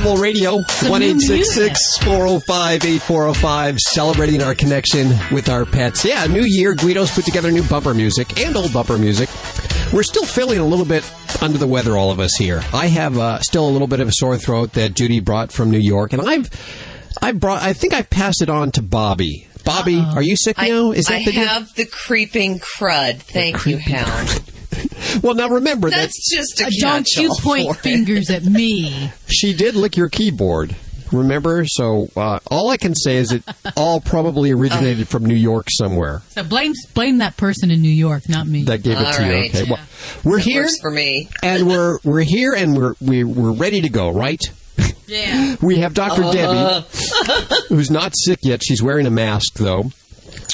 Animal Radio, 1 405 8405, celebrating our connection with our pets. Yeah, new year. Guido's put together new bumper music and old bumper music. We're still feeling a little bit under the weather, all of us here. I have uh, still a little bit of a sore throat that Judy brought from New York, and I've. I brought. I think I passed it on to Bobby. Bobby, Uh-oh. are you sick now? Is that I the have the creeping crud. Thank you, Hound. well, now remember that's that, just a uh, don't you point fingers at me. She did lick your keyboard. Remember? So uh, all I can say is it all probably originated from New York somewhere. So blame blame that person in New York, not me. That gave it all to right. you. Okay. Yeah. Well, we're that here for me, and we're we're here and we're we, we're ready to go. Right? Yeah. we have Dr. Uh, Debbie, who's not sick yet. She's wearing a mask though.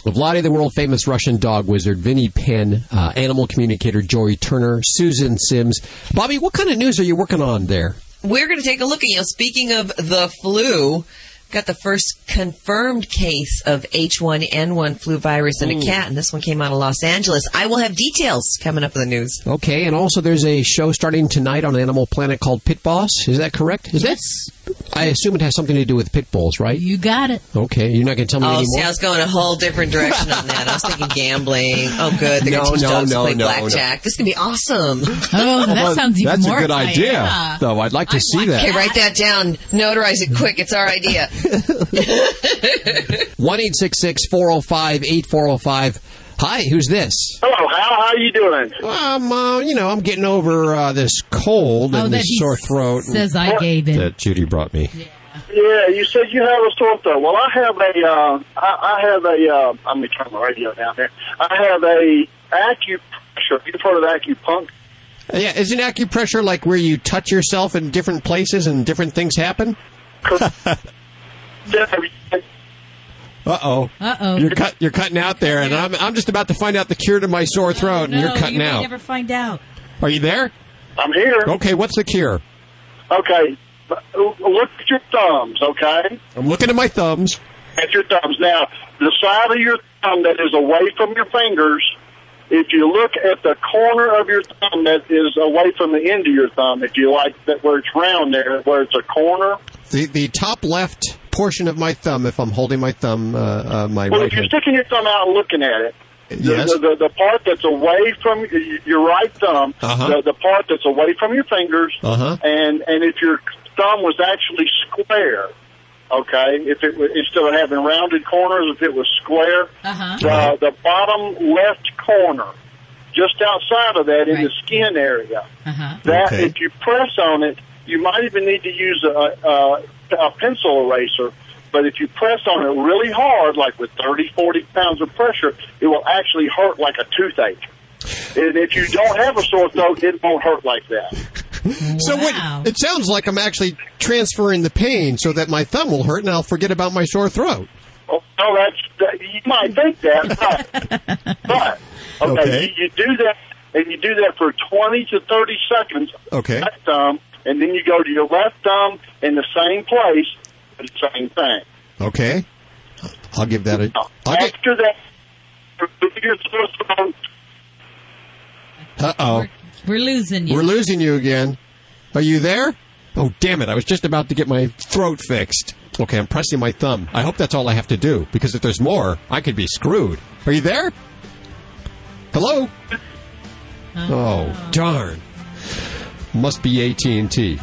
Vladi, the world famous Russian dog wizard, Vinnie Penn, uh, animal communicator Joey Turner, Susan Sims. Bobby, what kind of news are you working on there? We're going to take a look at, you know, speaking of the flu, got the first confirmed case of H1N1 flu virus in a cat, and this one came out of Los Angeles. I will have details coming up in the news. Okay, and also there's a show starting tonight on Animal Planet called Pit Boss. Is that correct? Is yes. That, I assume it has something to do with pit bulls, right? You got it. Okay, you're not going to tell me oh, anymore. see, I was going a whole different direction on that. I was thinking gambling. Oh, good. They're No, going to teach no, dogs no, to play no, blackjack. This is going to be awesome. Oh, that sounds even That's more a good idea, yeah. though. I'd like to I'd see watch that. Okay, write that down. Notarize it quick. It's our idea. One eight six six four zero five eight four zero five. Hi, who's this? Hello, Hal. How are you doing? Um, uh, you know, I'm getting over uh, this cold Oh, and this sore throat says I gave it. that Judy brought me. Yeah, you said you have a sore throat. Well, I have a, uh, I, I have a, uh, I'm going to turn my radio down there. I have a acupressure. You've heard of acupunk? Uh, Yeah, isn't acupressure like where you touch yourself in different places and different things happen? Uh oh. Uh oh. You're cut. You're cutting out there, and I'm I'm just about to find out the cure to my sore throat, and no, you're cutting you may out. never find out. Are you there? I'm here. Okay, what's the cure? Okay. Look at your thumbs, okay? I'm looking at my thumbs. At your thumbs. Now, the side of your thumb that is away from your fingers, if you look at the corner of your thumb that is away from the end of your thumb, if you like that where it's round there, where it's a corner, The the top left portion of my thumb, if I'm holding my thumb, uh, uh, my Well, right if you're hand. sticking your thumb out and looking at it, the, Yes. the, the, the part that's away from your right thumb, Uh-huh. the, the part that's away from your fingers, Uh-huh. and and if your thumb was actually square, okay, if it was, instead of having rounded corners, if it was square, Uh-huh. the the bottom left corner, just outside of that, in the skin area, Uh-huh. that Okay. if you press on it, you might even need to use a, a, a pencil eraser. But if you press on it really hard, like with 30, 40 pounds of pressure, it will actually hurt like a toothache. And if you don't have a sore throat, it won't hurt like that. So Wow. what, it sounds like I'm actually transferring the pain so that my thumb will hurt and I'll forget about my sore throat. Oh, no, that's that, you might think that, but, but okay, Okay. You, you do that, and you do that for 20 to 30 seconds. Okay. Left thumb, and then you go to your left thumb in the same place, the same thing. Okay. I'll give that a. I'll get, After that, remove your sore throat. uh oh. We're, we're losing you. We're losing you again. Are you there? Oh, damn it. I was just about to get my throat fixed. Okay, I'm pressing my thumb. I hope that's all I have to do, because if there's more, I could be screwed. Are you there? Hello? Oh, darn. Must be AT&T.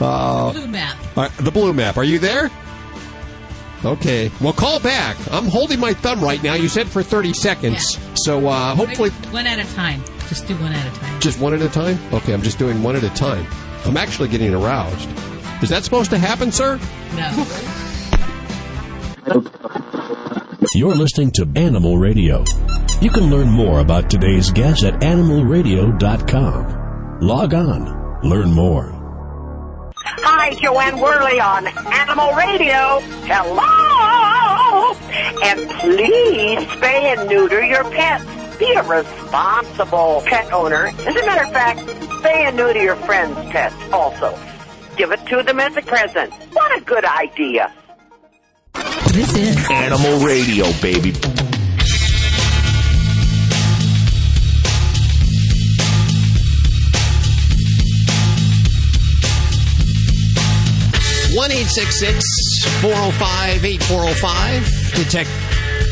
uh, Blue map. uh, the blue map. Are you there? Okay. Well, call back. I'm holding my thumb right now. You said for 30 seconds. So uh, hopefully One at a time. Just do one at a time. just one at a time? Okay, I'm just doing one at a time. I'm actually getting aroused. Is that supposed to happen, sir? No. You're listening to Animal Radio. You can learn more about today's guest at animalradio.com. Log on, learn more. Hi, Jo Anne Worley on Animal Radio. Hello! And please spay and neuter your pets. Be a responsible pet owner. As a matter of fact, spay and neuter your friends' pets also. Give it to them as a present. What a good idea. This is Animal Radio, baby. 1 405 8405 to tech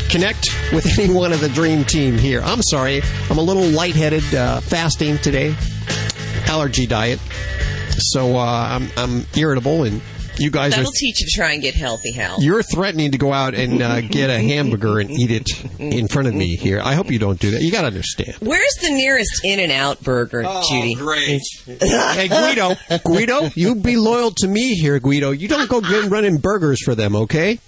connect with any one of the dream team here. I'm sorry, I'm a little lightheaded, uh, fasting today, allergy diet. So uh, I'm, I'm irritable, and you guys That'll are. teach you to try and get healthy, Hal. You're threatening to go out and uh, get a hamburger and eat it in front of me here. I hope you don't do that. You got to understand. Where's the nearest In and Out burger, Judy? great. hey, Guido, Guido, you be loyal to me here, Guido. You don't go get running burgers for them, okay?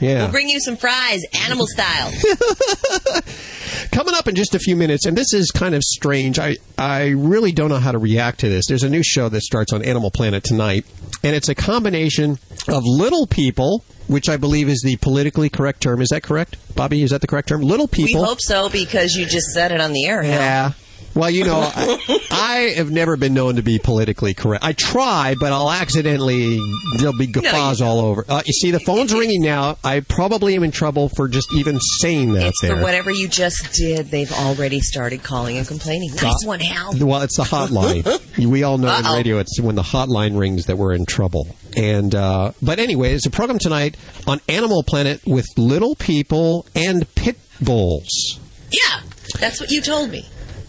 Yeah. We'll bring you some fries, animal style. Coming up in just a few minutes, and this is kind of strange. I, I really don't know how to react to this. There's a new show that starts on Animal Planet tonight, and it's a combination of little people, which I believe is the politically correct term. Is that correct, Bobby? Is that the correct term? Little people. We hope so because you just said it on the air, Hal. Yeah. Well, you know, I, I have never been known to be politically correct. I try, but I'll accidentally, there'll be guffaws all over. Uh, you see, the phone's ringing now. I probably am in trouble for just even saying that It's there. for whatever you just did. They've already started calling and complaining. Nice one, Hal. Well, it's the hotline. we all know in Uh-oh. radio it's when the hotline rings that we're in trouble. And uh, but anyway, it's a program tonight on Animal Planet with little people and pit bulls. Yeah, that's what you told me.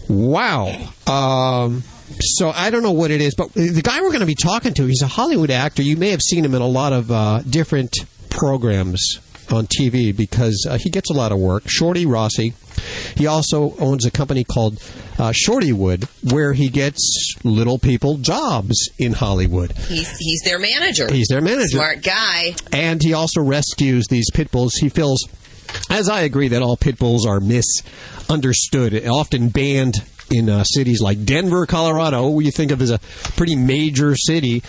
Wow. Um, so I don't know what it is, but the guy we're going to be talking to, he's a Hollywood actor. You may have seen him in a lot of uh, different programs on TV because uh, he gets a lot of work. Shorty Rossi. He also owns a company called uh, Shortywood, where he gets little people jobs in Hollywood. He's he's their manager. He's their manager. Smart guy. And he also rescues these pit bulls. He feels, as I agree, that all pit bulls are misunderstood, often banned in uh, cities like Denver, Colorado, who you think of as a pretty major city.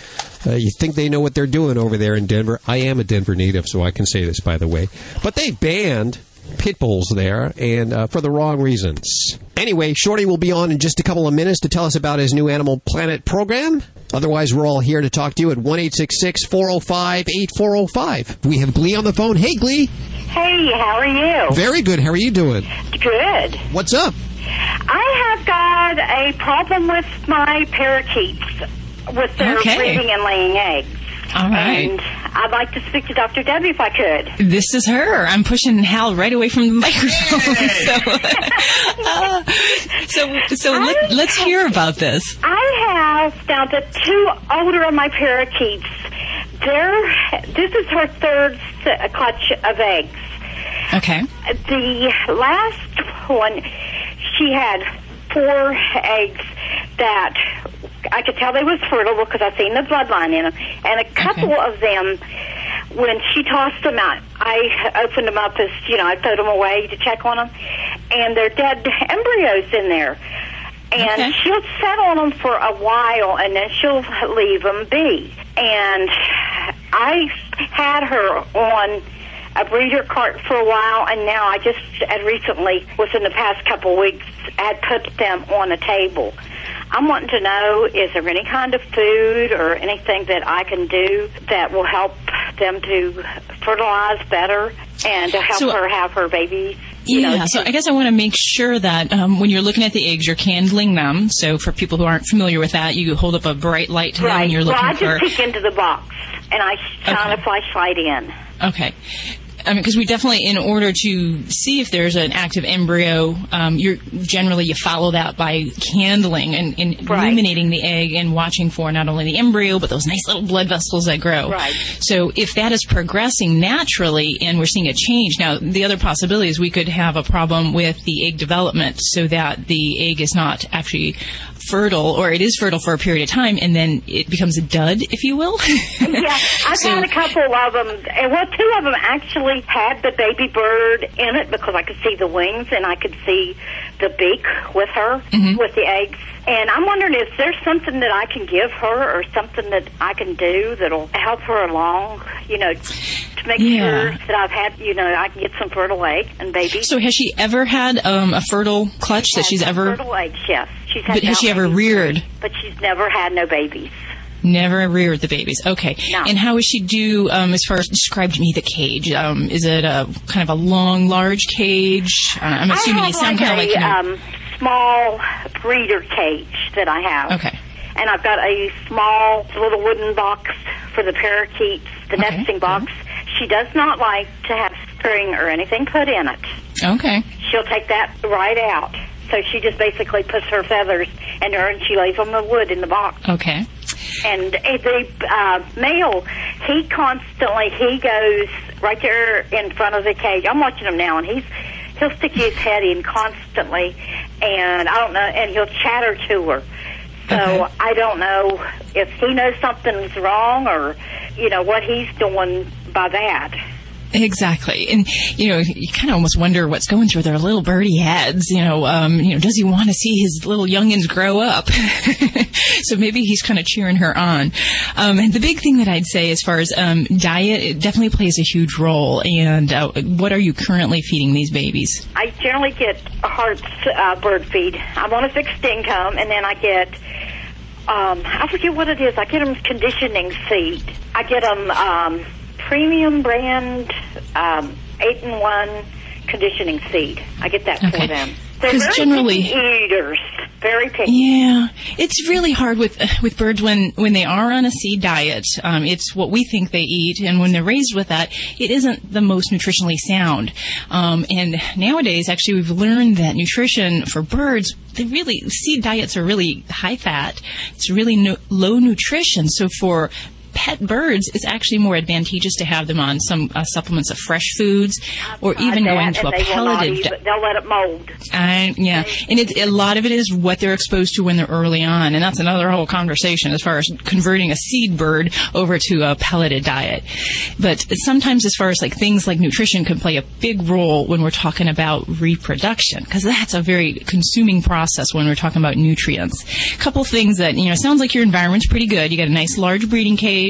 Uh, you think they know what they're doing over there in Denver. I am a Denver native, so I can say this, by the way. But they banned pit bulls there, and uh, for the wrong reasons. Anyway, Shorty will be on in just a couple of minutes to tell us about his new Animal Planet program. Otherwise, we're all here to talk to you at 1 405 8405. We have Glee on the phone. Hey, Glee. Hey, how are you? Very good. How are you doing? Good. What's up? I have got a problem with my parakeets with their Okay. breeding and laying eggs. All right. And I'd like to speak to Dr. Debbie if I could. This is her. I'm pushing Hal right away from the microphone. so, uh, so, so let, let's hear about this. I have now the two older of my parakeets. They're, this is her third clutch of eggs. Okay. The last one, she had four eggs that I could tell they was fertile because I seen the bloodline in them, and a couple of them, when she tossed them out, I opened them up as you know I threw them away to check on them, and they're dead embryos in there. And Okay. she'll sit on them for a while, and then she'll leave them be. And I had her on a breeder cart for a while, and now I just, and recently, within the past couple of weeks, had put them on a table. I'm wanting to know, is there any kind of food or anything that I can do that will help them to fertilize better and to help So- her have her babies? You Yeah, know, so I guess I want to make sure that um, when you're looking at the eggs, you're candling them. So for people who aren't familiar with that, you hold up a bright light to them and you're looking well, I for. just peek into the box and I shine Okay. a flashlight in. Okay. I mean, because we definitely, in order to see if there's an active embryo, um, you're generally you follow that by candling and, and Right. illuminating the egg and watching for not only the embryo but those nice little blood vessels that grow. Right. So if that is progressing naturally and we're seeing a change, now the other possibility is we could have a problem with the egg development, so that the egg is not actually fertile, or it is fertile for a period of time, and then it becomes a dud, if you will. Yeah, I've So- had a couple of them, and well, two of them actually had the baby bird in it because I could see the wings and I could see the beak with her, Mm-hmm. with the eggs. And I'm wondering, is there something that I can give her or something that I can do that'll help her along, you know, to make Yeah. sure that I've had, you know, I can get some fertile egg and baby. So has she ever had um, a fertile clutch that she's ever Fertile eggs, yes. She's had But has she ever reared? But she's never had no babies. Never reared the babies? Okay. No. And how does she do um, as far as describe to me the cage? Um, is it a kind of a long, large cage? Uh, I'm assuming it's you have sound like kind of like a you know, um, small breeder cage that I have. Okay. And I've got a small little wooden box for the parakeets, the nesting box. She does not like to have string or anything put in it. Okay. She'll take that right out. So she just basically puts her feathers in her and she lays on the wood in the box. Okay. And the uh, male, he constantly he goes right there in front of the cage. I'm watching him now, and he's he'll stick his head in constantly, and I don't know, and he'll chatter to her. So. I don't know if he knows something's wrong or you know what he's doing by that. Exactly, and you know, you kind of almost wonder what's going through their little birdie heads. You know, um, you know, does he want to see his little youngins grow up? so maybe he's kind of cheering her on. Um, and the big thing that I'd say, as far as um, diet, it definitely plays a huge role. And uh, what are you currently feeding these babies? I generally get hard uh, bird feed. I'm on a fixed income, and then I get. Um, I forget what it is. I get them conditioning seed. I get them um, premium brand um, eight in one conditioning seed. I get that Okay. for them. They're 'Cause very generally- eaters. Very picky. Yeah, it's really hard with with birds when when they are on a seed diet. Um, it's what we think they eat, and when they're raised with that, it isn't the most nutritionally sound. Um, and nowadays, actually, we've learned that nutrition for birds, they really seed diets are really high fat. It's really no, low nutrition. So for pet birds, it's actually more advantageous to have them on some uh, supplements of fresh foods, or even Like going to a and they will not pelleted. even, They'll let it mold. I, yeah, and it, a lot of it is what they're exposed to when they're early on, and that's another whole conversation as far as converting a seed bird over to a pelleted diet. But sometimes, as far as like things like nutrition, can play a big role when we're talking about reproduction, because that's a very consuming process when we're talking about nutrients. A couple things that you know, sounds like your environment's pretty good. You got a nice large breeding cage.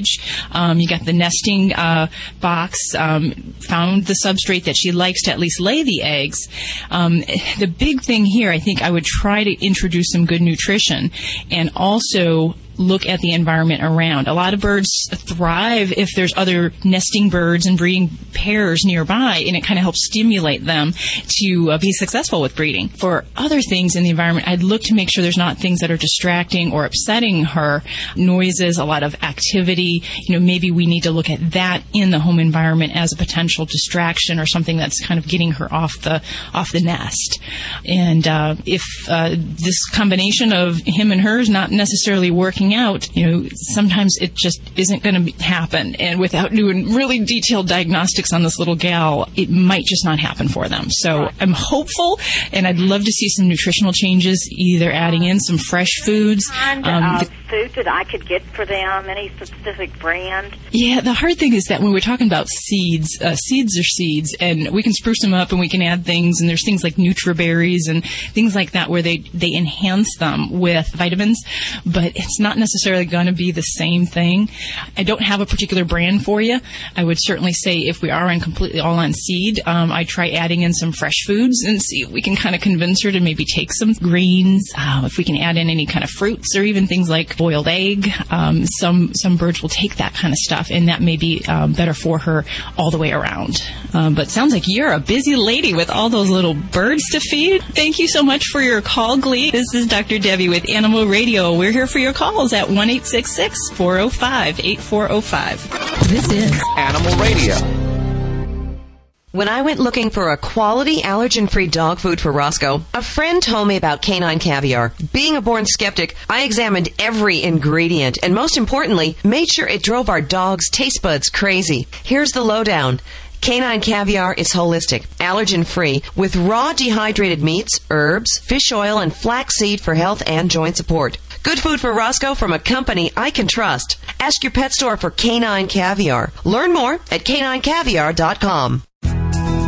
Um, you got the nesting uh, box. Um, found the substrate that she likes to at least lay the eggs. Um, the big thing here, I think, I would try to introduce some good nutrition, and also look at the environment around. A lot of birds thrive if there's other nesting birds and breeding pairs nearby, and it kind of helps stimulate them to uh, be successful with breeding. For other things in the environment, I'd look to make sure there's not things that are distracting or upsetting her. Noises, a lot of activity. You know, maybe we need to look at that in the home environment as a potential distraction or something that's kind of getting her off the off the nest. And uh, if uh, this combination of him and her is not necessarily working out, you know, sometimes it just isn't going to happen. And without doing really detailed diagnostics on this little gal, it might just not happen for them. So I'm hopeful, and I'd love to see some nutritional changes, either adding in some fresh foods. Kind Um, of food that I could get for them, any specific brand. Yeah, the hard thing is that when we're talking about seeds, uh, seeds are seeds, and we can spruce them up and we can add things, and there's things like nutriberries and things like that where they, they enhance them with vitamins, but it's not necessarily going to be the same thing. I don't have a particular brand for you. I would certainly say if we are on completely all on seed, um, I try adding in some fresh foods and see if we can kind of convince her to maybe take some greens, uh, if we can add in any kind of fruits or even things like boiled egg. Um, some some birds will take that kind of stuff, and that may be um, better for her all the way around. Um, but sounds like you're a busy lady with all those little birds to feed. Thank you so much for your call, Glee. This is Dr. Debbie with Animal Radio. We're here for your calls at one eight six six four zero five eight four zero five. This is Animal Radio. When I went looking for a quality allergen free dog food for Roscoe, a friend told me about canine caviar. Being a born skeptic, I examined every ingredient and most importantly, made sure it drove our dog's taste buds crazy. Here's the lowdown. Canine caviar is holistic, allergen free, with raw dehydrated meats, herbs, fish oil, and flaxseed for health and joint support. Good food for Roscoe from a company I can trust. Ask your pet store for canine caviar. Learn more at caninecaviar.com.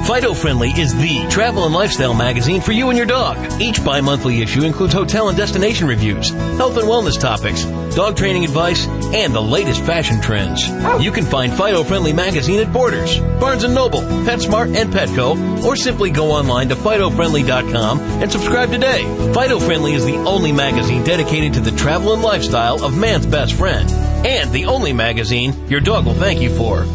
Fido Friendly is the travel and lifestyle magazine for you and your dog. Each bi-monthly issue includes hotel and destination reviews, health and wellness topics, dog training advice, and the latest fashion trends. You can find Fido Friendly magazine at Borders, Barnes & Noble, PetSmart, and Petco, or simply go online to FidoFriendly.com and subscribe today. Fido Friendly is the only magazine dedicated to the travel and lifestyle of man's best friend, and the only magazine your dog will thank you for.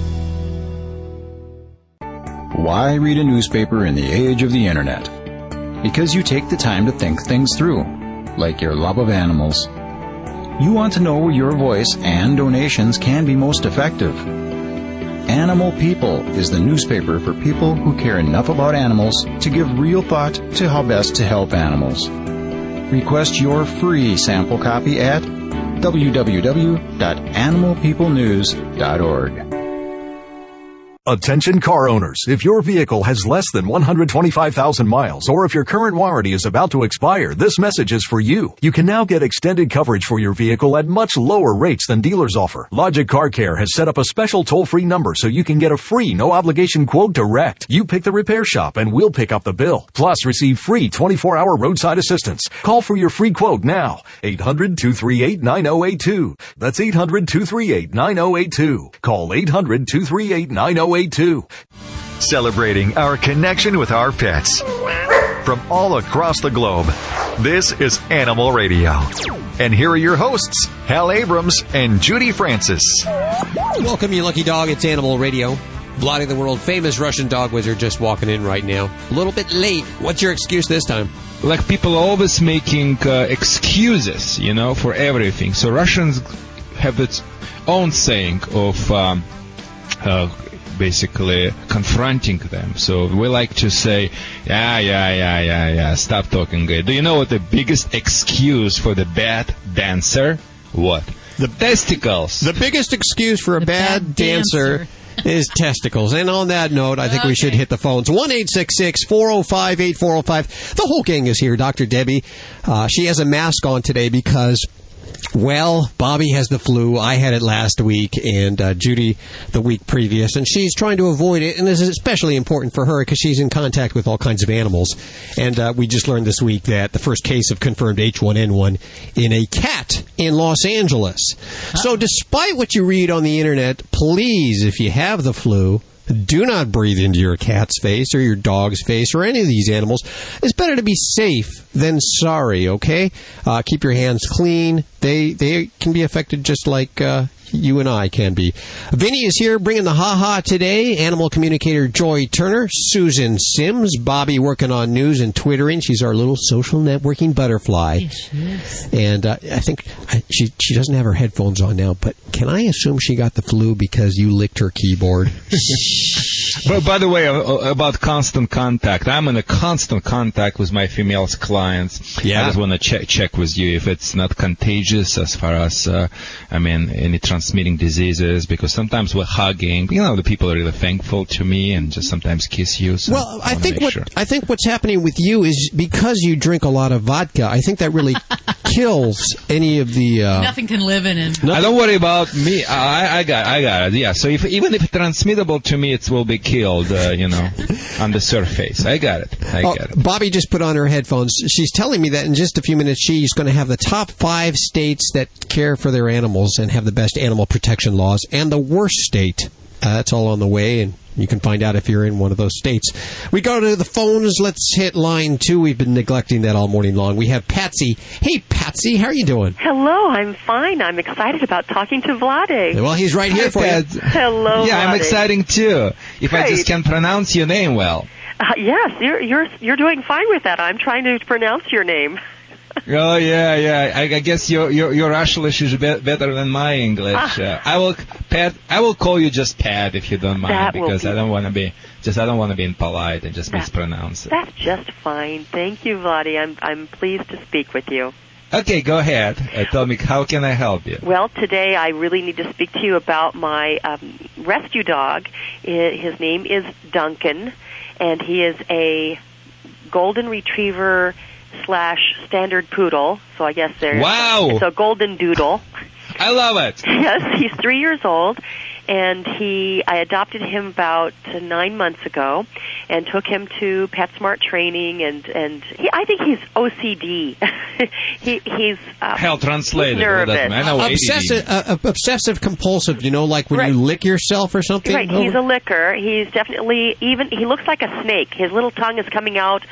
Why read a newspaper in the age of the internet? Because you take the time to think things through, like your love of animals. You want to know where your voice and donations can be most effective. Animal People is the newspaper for people who care enough about animals to give real thought to how best to help animals. Request your free sample copy at www.animalpeoplenews.org. Attention car owners. If your vehicle has less than 125,000 miles or if your current warranty is about to expire, this message is for you. You can now get extended coverage for your vehicle at much lower rates than dealers offer. Logic Car Care has set up a special toll-free number so you can get a free, no obligation quote direct. You pick the repair shop and we'll pick up the bill. Plus receive free 24-hour roadside assistance. Call for your free quote now. 800-238-9082. That's 800-238-9082. Call 800-238-9082. Celebrating our connection with our pets. From all across the globe, this is Animal Radio. And here are your hosts, Hal Abrams and Judy Francis. Welcome, you lucky dog. It's Animal Radio. Vladi, the world famous Russian dog wizard, just walking in right now. A little bit late. What's your excuse this time? Like people are always making uh, excuses, you know, for everything. So Russians have its own saying of um, uh, basically confronting them. So we like to say, yeah, yeah, yeah, yeah, yeah, stop talking gay. Do you know what the biggest excuse for the bad dancer? What? The testicles. The biggest excuse for a bad, dancer. is testicles. And on that note, I think we should hit the phones. 1 405 8405. The whole gang is here. Dr. Debbie, uh, she has a mask on today because well, Bobby has the flu. I had it last week, and uh, Judy the week previous, and she's trying to avoid it. And this is especially important for her because she's in contact with all kinds of animals. And uh, we just learned this week that the first case of confirmed H1N1 in a cat in Los Angeles. So, despite what you read on the internet, please, if you have the flu, do not breathe into your cat's face or your dog's face or any of these animals. It's better to be safe than sorry, okay? Uh, keep your hands clean. They, they can be affected just like uh, you and I can be. Vinnie is here bringing the ha-ha today. Animal communicator Joy Turner, Susan Sims, Bobby working on news and twittering. She's our little social networking butterfly. Yes, And uh, I think I, she she doesn't have her headphones on now, but can I assume she got the flu because you licked her keyboard? But by the way, uh, uh, about constant contact, I'm in a constant contact with my female clients. Yeah. I just want to check check with you if it's not contagious as far as, uh, I mean, any transmitting diseases. Because sometimes we're hugging. You know, the people are really thankful to me and just sometimes kiss you. So Well, I wanna think what sure. I think what's happening with you is because you drink a lot of vodka. I think that really kills any of the. Uh, Nothing can live in him. I don't worry about me. I, I got, I got it. Yeah. So if even if it's transmittable to me, it will be killed. Uh, you know, on the surface. I got it. I Oh, got it. Bobby just put on her headphones. She's telling me that in just a few minutes she's going to have the top five states that care for their animals and have the best animal protection laws, and the worst state. Uh, that's all on the way, and you can find out if you're in one of those states. We go to the phones. Let's hit line two. We've been neglecting that all morning long. We have Patsy. Hey, Patsy, how are you doing? Hello, I'm fine. I'm excited about talking to Vladi. Well, he's right here for you. Hello, Yeah, I'm Vladi. exciting too. If I just Great. can pronounce your name well. Uh, yes, you're you're you're doing fine with that. I'm trying to pronounce your name. Oh yeah, yeah. I, I guess your your your Russianish is be- better than my English. Ah. Uh, I will Pat. I will call you just Pat if you don't mind, That because be- I don't want to be just I don't want to be impolite and just That- mispronounce it. That's just fine. Thank you, Vladi. I'm I'm pleased to speak with you. Okay, go ahead. Uh, tell me how can I help you? Well, today I really need to speak to you about my um, rescue dog. His name is Duncan, and he is a golden retriever slash standard poodle. So I guess there's Wow. it's a golden doodle. I love it. Yes, he's three years old, and he I adopted him about nine months ago, and took him to PetSmart training, and and he, I think he's OCD. he he's uh, Hell, translated. What nervous. it mean? I know ADD. Obsessive, uh, uh, obsessive compulsive. You know, like when Right. you lick yourself or something. Right, he's a licker. He's definitely even. He looks like a snake. His little tongue is coming out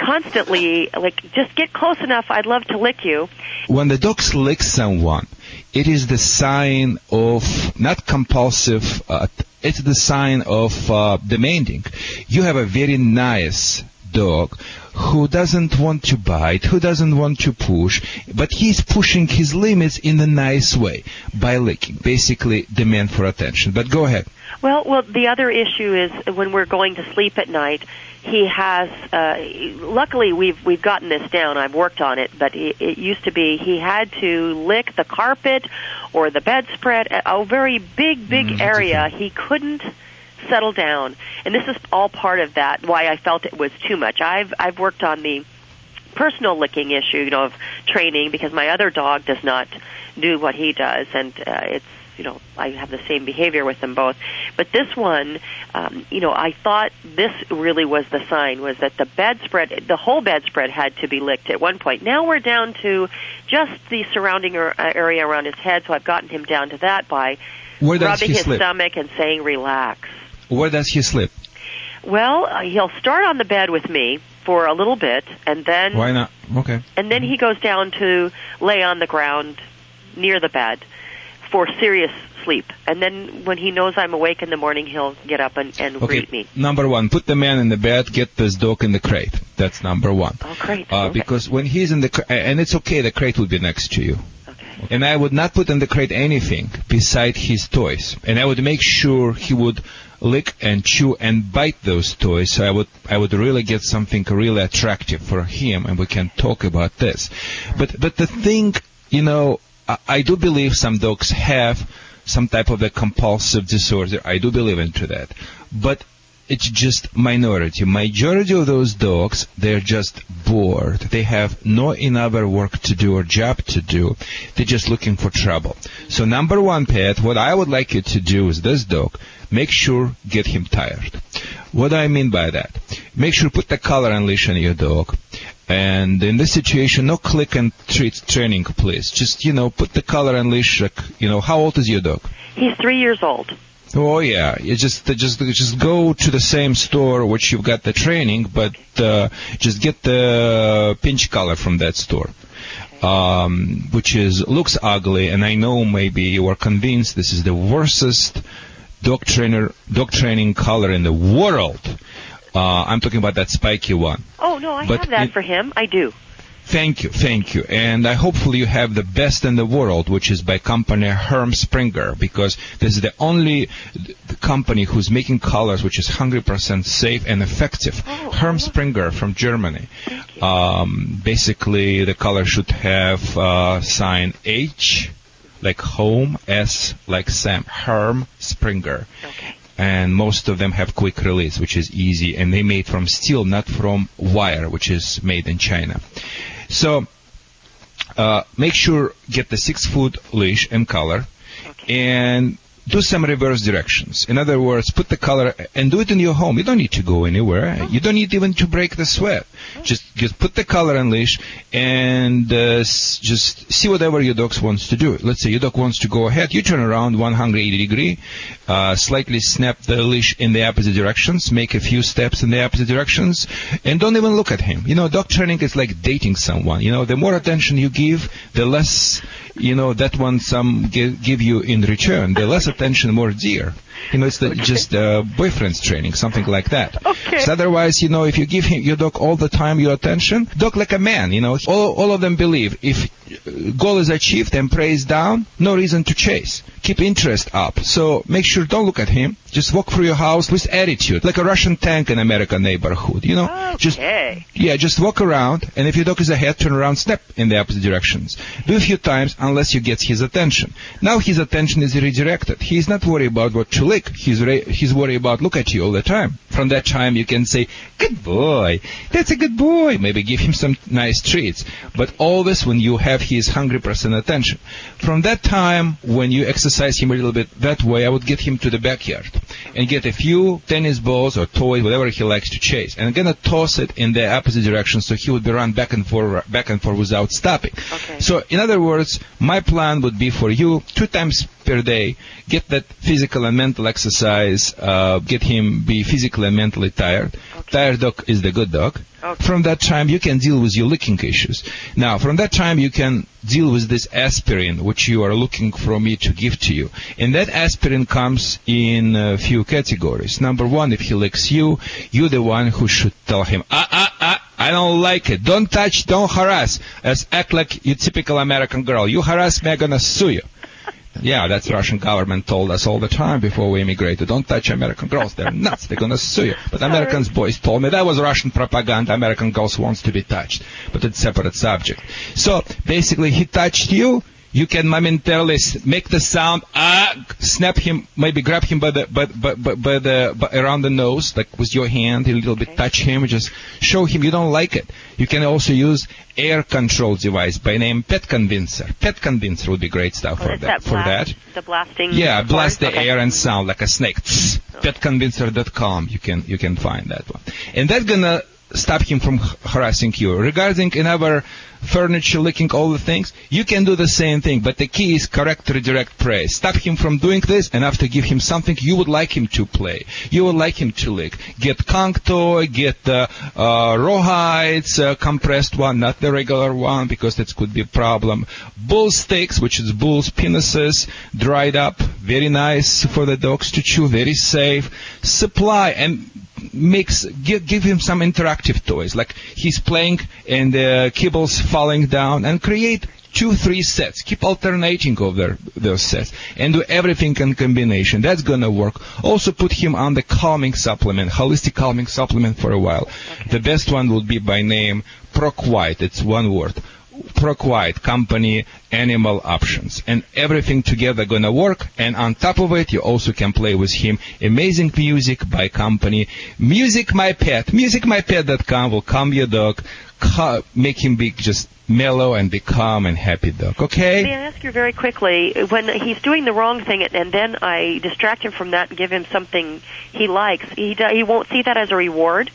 constantly. Like, just get close enough. I'd love to lick you. When the dog licks someone, it is the sign of not compulsive. Uh, it's the sign of uh, demanding. You have a very nice dog who doesn't want to bite, who doesn't want to push, but he's pushing his limits in a nice way by licking, basically demand for attention. But go ahead. Well, well, the other issue is when we're going to sleep at night. He has. Uh, luckily, we've we've gotten this down. I've worked on it, but it, it used to be he had to lick the carpet or the bedspread, a, very big, big Mm, area. He couldn't settle down, and this is all part of that. Why I felt it was too much. I've I've worked on the personal licking issue, you know, of training because my other dog does not do what he does, and uh, it's you know I have the same behavior with them both. But this one, um, you know, I thought this really was the sign was that the bedspread, the whole bedspread had to be licked at one point. Now we're down to just the surrounding uh, area around his head, so I've gotten him down to that by Where rubbing his sleep? stomach and saying relax. Where does he sleep? Well, uh, he'll start on the bed with me for a little bit, and then Why not? Okay. and then he goes down to lay on the ground near the bed for serious sleep. And then when he knows I'm awake in the morning, he'll get up and, and Okay. greet me. Number one, put the man in the bed, get this dog in the crate. That's number one. Oh, great. Uh, Okay. Because when he's in the cr- and it's okay, the crate will be next to you. And I would not put in the crate anything beside his toys. And I would make sure he would lick and chew and bite those toys. So I would I would really get something really attractive for him, and we can talk about this. But but the thing, you know, I, I do believe some dogs have some type of a compulsive disorder. I do believe into that. But it's just minority. Majority of those dogs, they're just bored. They have no other work to do or job to do. They're just looking for trouble. So number one, pet, what I would like you to do is this dog, make sure get him tired. What do I mean by that? Make sure put the collar and leash on your dog. And in this situation, no click and treat training, please. Just, you know, put the collar and leash, you know, how old is your dog? He's three years old. Oh yeah, you just just just go to the same store which you've got the training, but uh, just get the pinch color from that store, um, which is looks ugly, and I know maybe you are convinced this is the worstest dog trainer dog training color in the world. Uh, I'm talking about that spiky one. Oh no, I But have that for him. I do. Thank you, thank you. And I hopefully you have the best in the world, which is by company Herm Sprenger, because this is the only company who's making colors which is 100% safe and effective. Herm Sprenger from Germany. Um, basically, the color should have uh, sign H, like home, S, like Sam. Herm Sprenger. And most of them have quick release, which is easy, and they made from steel, not from wire, which is made in China. So uh, make sure get the six foot leash and collar, and do some reverse directions. In other words, put the collar and do it in your home. You don't need to go anywhere. You don't need even to break the sweat. Just just put the collar and leash and uh, s- just see whatever your dog wants to do. Let's say your dog wants to go ahead. You turn around 180 degree, uh, slightly snap the leash in the opposite directions, make a few steps in the opposite directions, and don't even look at him. You know, dog training is like dating someone. You know, the more attention you give, the less you know that one some give, give you in return. The less attention, more dear. You know, it's the, just uh, boyfriend's training, something like that. Okay. So otherwise, you know, if you give him your dog all the time your attention, dog like a man. You know, all all of them believe if uh, goal is achieved and praise down, no reason to chase. Keep interest up. So make sure don't look at him. Just walk through your house with attitude, like a Russian tank in American neighborhood. You know, just Okay. yeah, just walk around, and if your dog is ahead, turn around, step in the opposite directions. Do a few times unless you get his attention. Now his attention is redirected. He's not worried about what to lick. He's re- he's worried about look at you all the time. From that time, you can say, "Good boy, that's a good boy." Maybe give him some nice treats. But always when you have his hungry person attention. From that time, when you exercise him a little bit that way, I would get him to the backyard and get a few tennis balls or toys, whatever he likes to chase, and I'm gonna toss it in the opposite direction so he would be run back and forth, back and forth without stopping. Okay. So, in other words, my plan would be for you two times per day, get that physical and mental exercise, uh, get him be physically and mentally tired. Tired dog is the good dog. From that time, you can deal with your licking issues. Now, from that time, you can deal with this aspirin, which you are looking for me to give to you. And that aspirin comes in uh, few categories. Number one, if he licks you, you're the one who should tell him, ah, ah, ah, I don't like it. Don't touch, don't harass. As act like you typical American girl. You harass me, I'm gonna sue you. Yeah, that's Russian government told us all the time before we immigrated. Don't touch American girls. They're nuts. They're gonna sue you. But Americans boys told me that was Russian propaganda. American girls wants to be touched. But it's separate subject. So basically he touched you. You can momentarily make the sound, ah, snap him, maybe grab him by the, by, by, by, by the, by, around the nose, like with your hand, a little bit touch him, just show him you don't like it. You can also use air control device by name Pet Convincer. Pet Convincer would be great stuff for that, that for that. the blasting? Yeah, blast the Okay. air and sound like a snake. Tss. Petconvincer.com. You can you can find that one, and that's gonna stop him from harassing you. Regarding another furniture licking all the things, you can do the same thing, but the key is correct redirect praise. Stop him from doing this, and after give him something you would like him to play, you would like him to lick. Get toy, get the uh, rawhides, uh, compressed one, not the regular one, because that could be a problem. Bull sticks, which is bull's penises, dried up, very nice for the dogs to chew, very safe. Supply and mix give, give him some interactive toys like he's playing and the kibbles falling down and create two three sets. Keep alternating over those sets and do everything in combination. That's gonna work. Also put him on the calming supplement holistic calming supplement for a while. The best one would be by name proquite it's one word Proquite company animal options. And everything together gonna work. And on top of it you also can play with him. Amazing music by company. Music my pet. Music my musicmypet.com will calm your dog make him be just mellow and be calm and happy dog. Okay? May I ask you very quickly, when he's doing the wrong thing and then I distract him from that and give him something he likes, he he won't see that as a reward?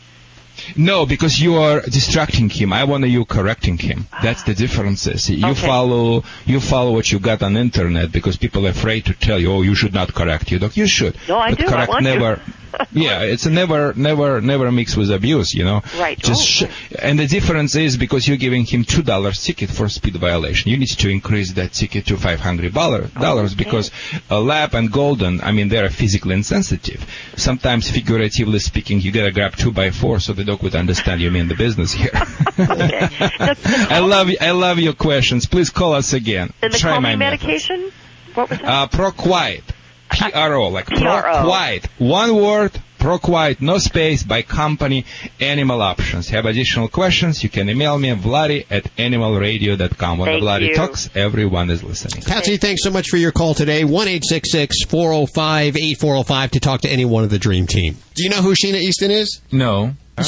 No, because you are distracting him. I want you correcting him. Ah. That's the differences. You follow you follow what you got on internet because people are afraid to tell you, oh, you should not correct your dog. You should. No, I but do. I correct want to. never. yeah, it's a never, never, never mix with abuse. You know. Right. Just Oh, sh- and the difference is because you're giving him two dollars ticket for speed violation. You need to increase that ticket to five hundred dollars because a lap and golden. I mean, they're physically insensitive. Sometimes, figuratively speaking, you gotta grab two by four so the dog would understand you mean the business here. I love you. I love your questions. Please call us again. And the Try my calming method. medication? What was that? Uh, Proquite. P-R-O, like P-R-O. Proquite. One word, Proquite, no space, by company, Animal Options. Have additional questions, you can email me, Vladi at animalradio.com. When Thank Vladi you. talks, everyone is listening. Patsy, thanks so much for your call today. 1 405 8405 to talk to any one of the Dream Team. Do you know who Sheena Easton is? No. Hell,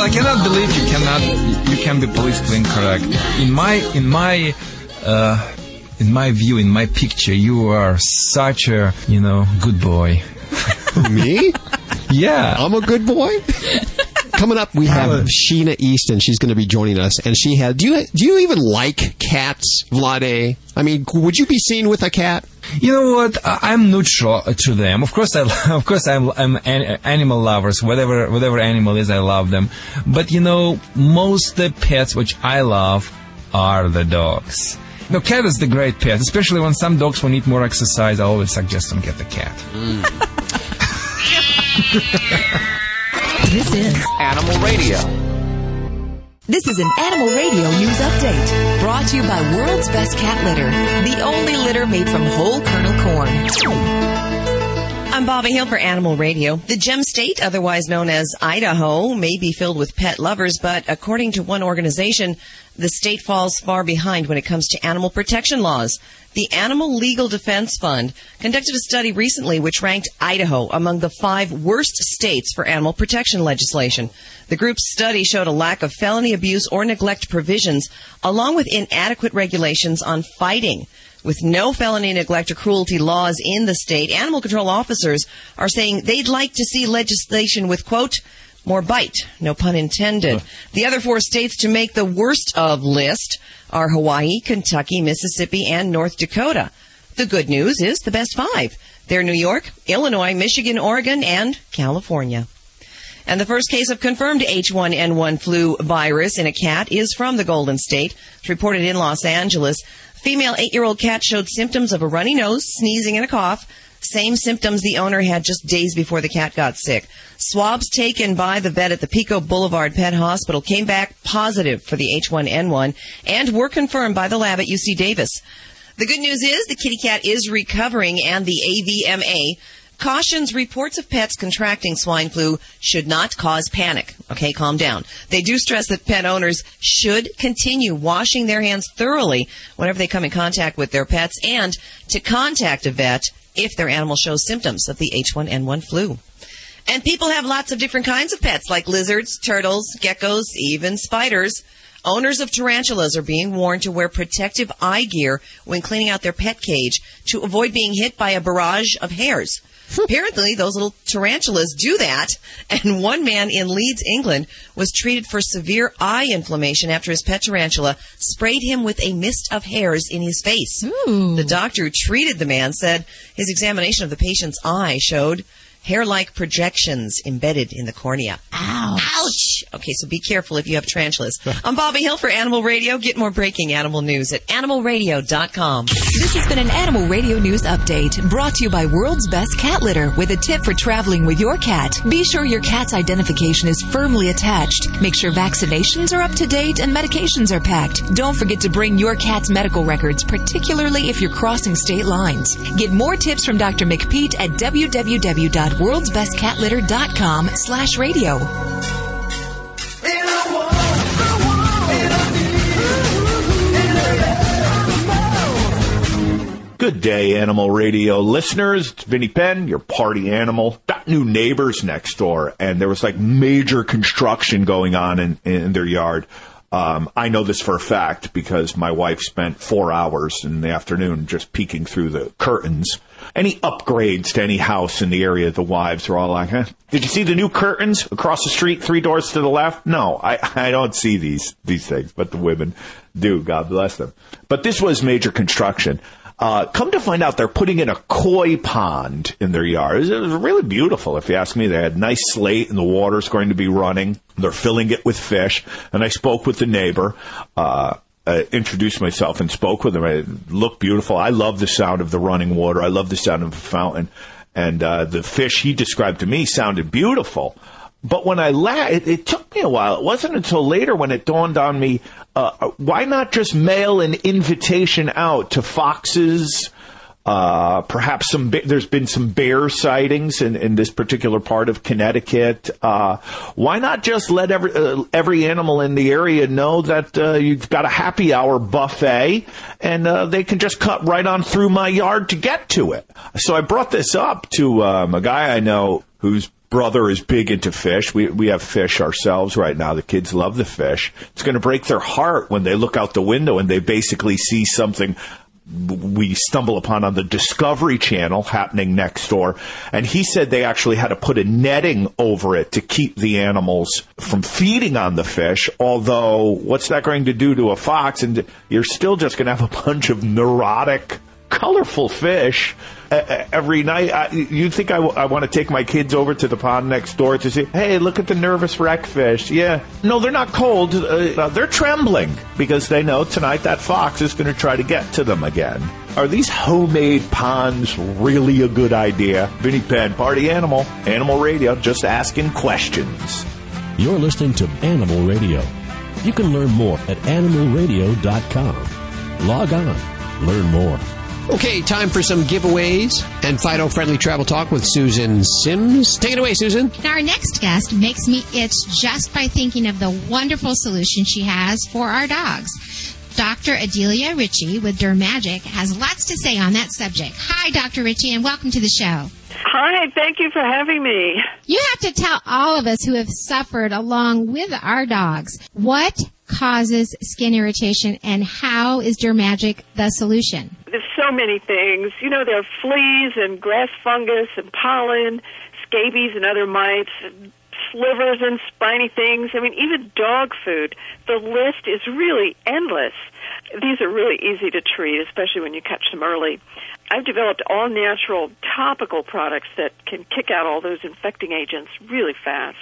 I cannot believe you cannot. You can be politically incorrect. In my, in my, uh, in my view, in my picture, you are such a, you know, good boy. Me? yeah. I'm a good boy. Coming up, we have Sheena Easton. She's going to be joining us, and she had. Do you do you even like cats, Vladi? I mean, would you be seen with a cat? You know what? I- I'm neutral to them. Of course, I, of course, I'm, I'm an, animal lovers. Whatever, whatever animal is, I love them. But you know, most the pets which I love are the dogs. No, cat is the great pet, especially when some dogs will need more exercise. I always suggest them get the cat. Mm. This is Animal Radio. This is an Animal Radio news update brought to you by World's Best Cat Litter, the only litter made from whole kernel corn. I'm Bobby Hill for Animal Radio. The Gem State, otherwise known as Idaho, may be filled with pet lovers, but according to one organization, the state falls far behind when it comes to animal protection laws. The Animal Legal Defense Fund conducted a study recently which ranked Idaho among the five worst states for animal protection legislation. The group's study showed a lack of felony abuse or neglect provisions, along with inadequate regulations on fighting. With no felony neglect or cruelty laws in the state, animal control officers are saying they'd like to see legislation with, quote, more bite, no pun intended. The other four states to make the worst of list are Hawaii, Kentucky, Mississippi, and North Dakota. The good news is the best five. They're New York, Illinois, Michigan, Oregon, and California. And the first case of confirmed H1N1 flu virus in a cat is from the Golden State. It's reported in Los Angeles. Female eight-year-old cat showed symptoms of a runny nose, sneezing, and a cough. Same symptoms the owner had just days before the cat got sick. Swabs taken by the vet at the Pico Boulevard Pet Hospital came back positive for the H1N1 and were confirmed by the lab at UC Davis. The good news is the kitty cat is recovering and the AVMA cautions reports of pets contracting swine flu should not cause panic. Okay, calm down. They do stress that pet owners should continue washing their hands thoroughly whenever they come in contact with their pets and to contact a vet if their animal shows symptoms of the H1N1 flu. And people have lots of different kinds of pets like lizards, turtles, geckos, even spiders. Owners of tarantulas are being warned to wear protective eye gear when cleaning out their pet cage to avoid being hit by a barrage of hairs. Apparently, those little tarantulas do that, and one man in Leeds, England, was treated for severe eye inflammation after his pet tarantula sprayed him with a mist of hairs in his face. The doctor who treated the man said his examination of the patient's eye showed hair-like projections embedded in the cornea. Ow. Ouch! Okay, so be careful if you have tarantulas. I'm Bobby Hill for Animal Radio. Get more breaking animal news at animalradio.com. This has been an Animal Radio News Update brought to you by World's Best Cat Litter with a tip for traveling with your cat. Be sure your cat's identification is firmly attached. Make sure vaccinations are up to date and medications are packed. Don't forget to bring your cat's medical records, particularly if you're crossing state lines. Get more tips from Dr. McPeat at www.worldsbestcatlitter.com slash radio. Good day, Animal Radio listeners. It's Vinnie Penn, your party animal. Got new neighbors next door, and there was like major construction going on in, in their yard. Um, I know this for a fact because my wife spent four hours in the afternoon just peeking through the curtains. Any upgrades to any house in the area, the wives are all like, huh? Did you see the new curtains across the street, three doors to the left? No, I, I don't see these, these things, but the women do. God bless them. But this was major construction. Uh, come to find out, they're putting in a koi pond in their yard. It was really beautiful, if you ask me. They had nice slate, and the water's going to be running. They're filling it with fish. And I spoke with the neighbor. Uh, uh, introduced myself and spoke with him. It looked beautiful. I love the sound of the running water. I love the sound of a fountain. And uh, the fish he described to me sounded beautiful. But when I it, it took me a while. It wasn't until later when it dawned on me, uh, why not just mail an invitation out to foxes? Uh, perhaps some. There's been some bear sightings in, in this particular part of Connecticut. Uh, why not just let every uh, every animal in the area know that uh, you've got a happy hour buffet, and uh, they can just cut right on through my yard to get to it. So I brought this up to um, a guy I know who's brother is big into fish. We we have fish ourselves right now. The kids love the fish. It's going to break their heart when they look out the window and they basically see something we stumble upon on the Discovery Channel happening next door. And he said they actually had to put a netting over it to keep the animals from feeding on the fish. Although, what's that going to do to a fox? And you're still just going to have a bunch of neurotic, colorful fish every night. I, you think I, w- I want to take my kids over to the pond next door to see, hey, look at the nervous wreck fish. Yeah. No, they're not cold. Uh, they're trembling because they know tonight that fox is going to try to get to them again. Are these homemade ponds really a good idea? Vinnie Penn, Party Animal, Animal Radio, just asking questions. You're listening to Animal Radio. You can learn more at animalradio.com. Log on, learn more. Okay, time for some giveaways and Fido friendly travel talk with Susan Sims. Take it away, Susan. Our next guest makes me itch just by thinking of the wonderful solution she has for our dogs. Dr. Adelia Ritchie with Dermagic has lots to say on that subject. Hi, Dr. Ritchie, and welcome to the show. Hi, thank you for having me. You have to tell all of us who have suffered along with our dogs what causes skin irritation and how is Dermagic the solution? Many things. You know, there are fleas and grass fungus and pollen, scabies and other mites, slivers and spiny things. I mean, even dog food. The list is really endless. These are really easy to treat, especially when you catch them early. I've developed all natural topical products that can kick out all those infecting agents really fast.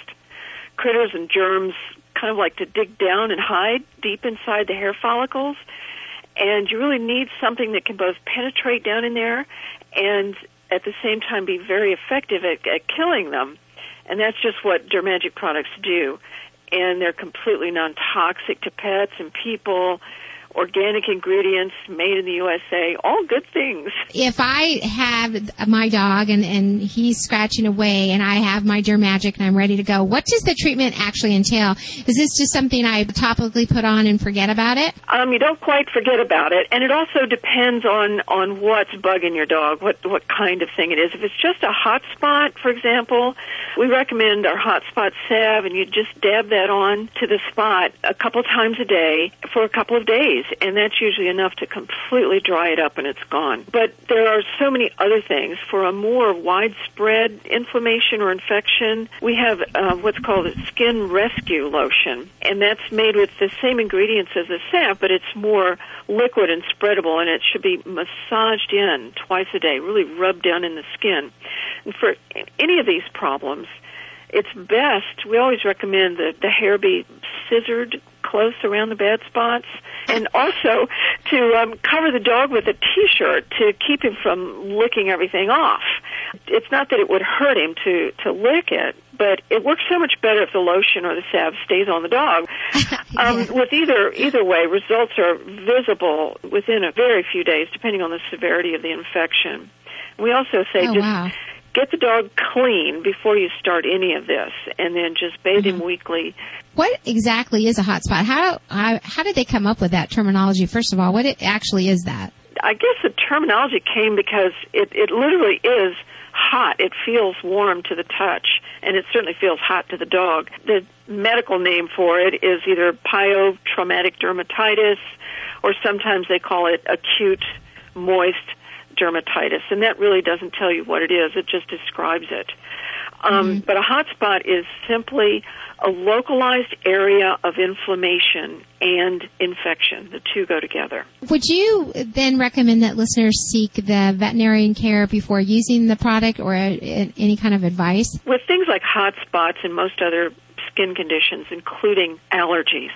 Critters and germs kind of like to dig down and hide deep inside the hair follicles. And you really need something that can both penetrate down in there and at the same time be very effective at, at killing them. And that's just what Dermagic products do. And they're completely non-toxic to pets and people organic ingredients made in the USA, all good things. If I have my dog and, and he's scratching away and I have my Dermagic and I'm ready to go, what does the treatment actually entail? Is this just something I topically put on and forget about it? Um, you don't quite forget about it, and it also depends on on what's bugging your dog, what what kind of thing it is. If it's just a hot spot, for example, we recommend our hot spot salve, and you just dab that on to the spot a couple times a day for a couple of days, and that's usually enough to completely dry it up and it's gone. But there are so many other things for a more widespread inflammation or infection. We have uh, what's called a skin rescue lotion, and that's made with the same ingredients as the salve, but it's more liquid and spreadable, and it should be massaged in twice a day, really rubbed down in the skin. And for any of these problems, it's best, we always recommend that the hair be scissored close around the bad spots and also to um, cover the dog with a t-shirt to keep him from licking everything off. It's not that it would hurt him to, to lick it, but it works so much better if the lotion or the salve stays on the dog. Um, with either either way, results are visible within a very few days, depending on the severity of the infection. We also say Oh, just wow. Get the dog clean before you start any of this, and then just bathe Mm-hmm. him weekly. What exactly is a hot spot? How, how, how did they come up with that terminology? First of all, what it actually is that? I guess the terminology came because it, it literally is hot. It feels warm to the touch, and it certainly feels hot to the dog. The medical name for it is either pyotraumatic dermatitis, or sometimes they call it acute moist dermatitis, and that really doesn't tell you what it is. It just describes it. Um, But a hot spot is simply a localized area of inflammation and infection. The two go together. Would you then recommend that listeners seek the veterinarian care before using the product or uh, any kind of advice? with things like hot spots and most other skin conditions, including allergies,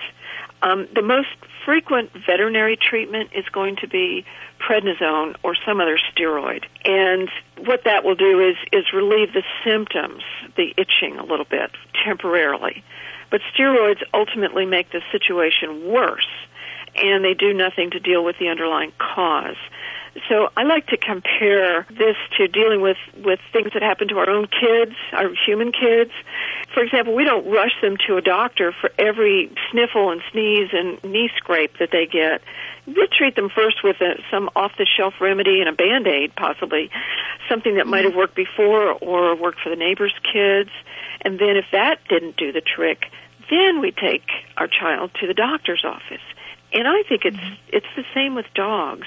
um, the most frequent veterinary treatment is going to be prednisone or some other steroid. And what that will do is, is relieve the symptoms, the itching a little bit temporarily. But steroids ultimately make the situation worse and they do nothing to deal with the underlying cause. So I like to compare this to dealing with, with things that happen to our own kids, our human kids. For example, we don't rush them to a doctor for every sniffle and sneeze and knee scrape that they get. We treat them first with a, some off-the-shelf remedy and a Band-Aid, possibly, something that might have worked before or worked for the neighbor's kids. And then if that didn't do the trick, then we take our child to the doctor's office. And I think it's it's the same with dogs.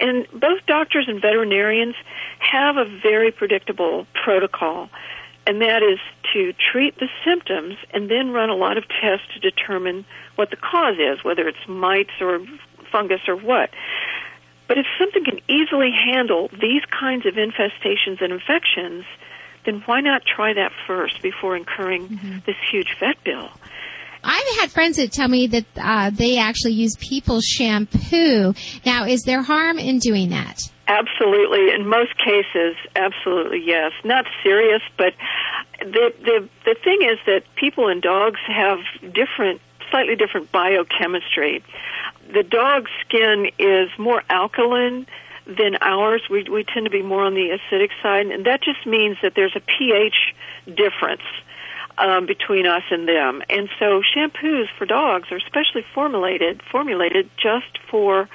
And both doctors and veterinarians have a very predictable protocol, and that is to treat the symptoms and then run a lot of tests to determine what the cause is, whether it's mites or fungus or what. But if something can easily handle these kinds of infestations and infections, then why not try that first before incurring mm-hmm. this huge vet bill? I've had friends that tell me that uh, they actually use people's shampoo. Now, is there harm in doing that? Absolutely. In most cases, absolutely yes. Not serious, but the the the thing is that people and dogs have different, slightly different biochemistry. The dog's skin is more alkaline than ours. We we tend to be more on the acidic side, and that just means that there's a pH difference um, between us and them. And so shampoos for dogs are specially formulated formulated just for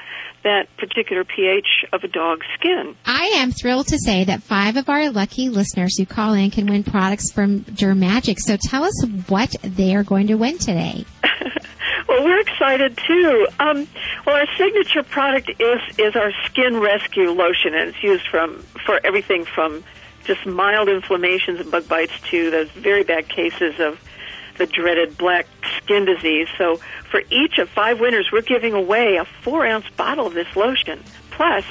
that particular pH of a dog's skin. I am thrilled to say that five of our lucky listeners who call in can win products from Dermagic. So tell us what they are going to win today. Well, we're excited too. Um, well, our signature product is is our skin rescue lotion, and it's used from for everything from just mild inflammations and bug bites to those very bad cases of the dreaded black skin disease. So, for each of five winners, we're giving away a four ounce bottle of this lotion. Plus,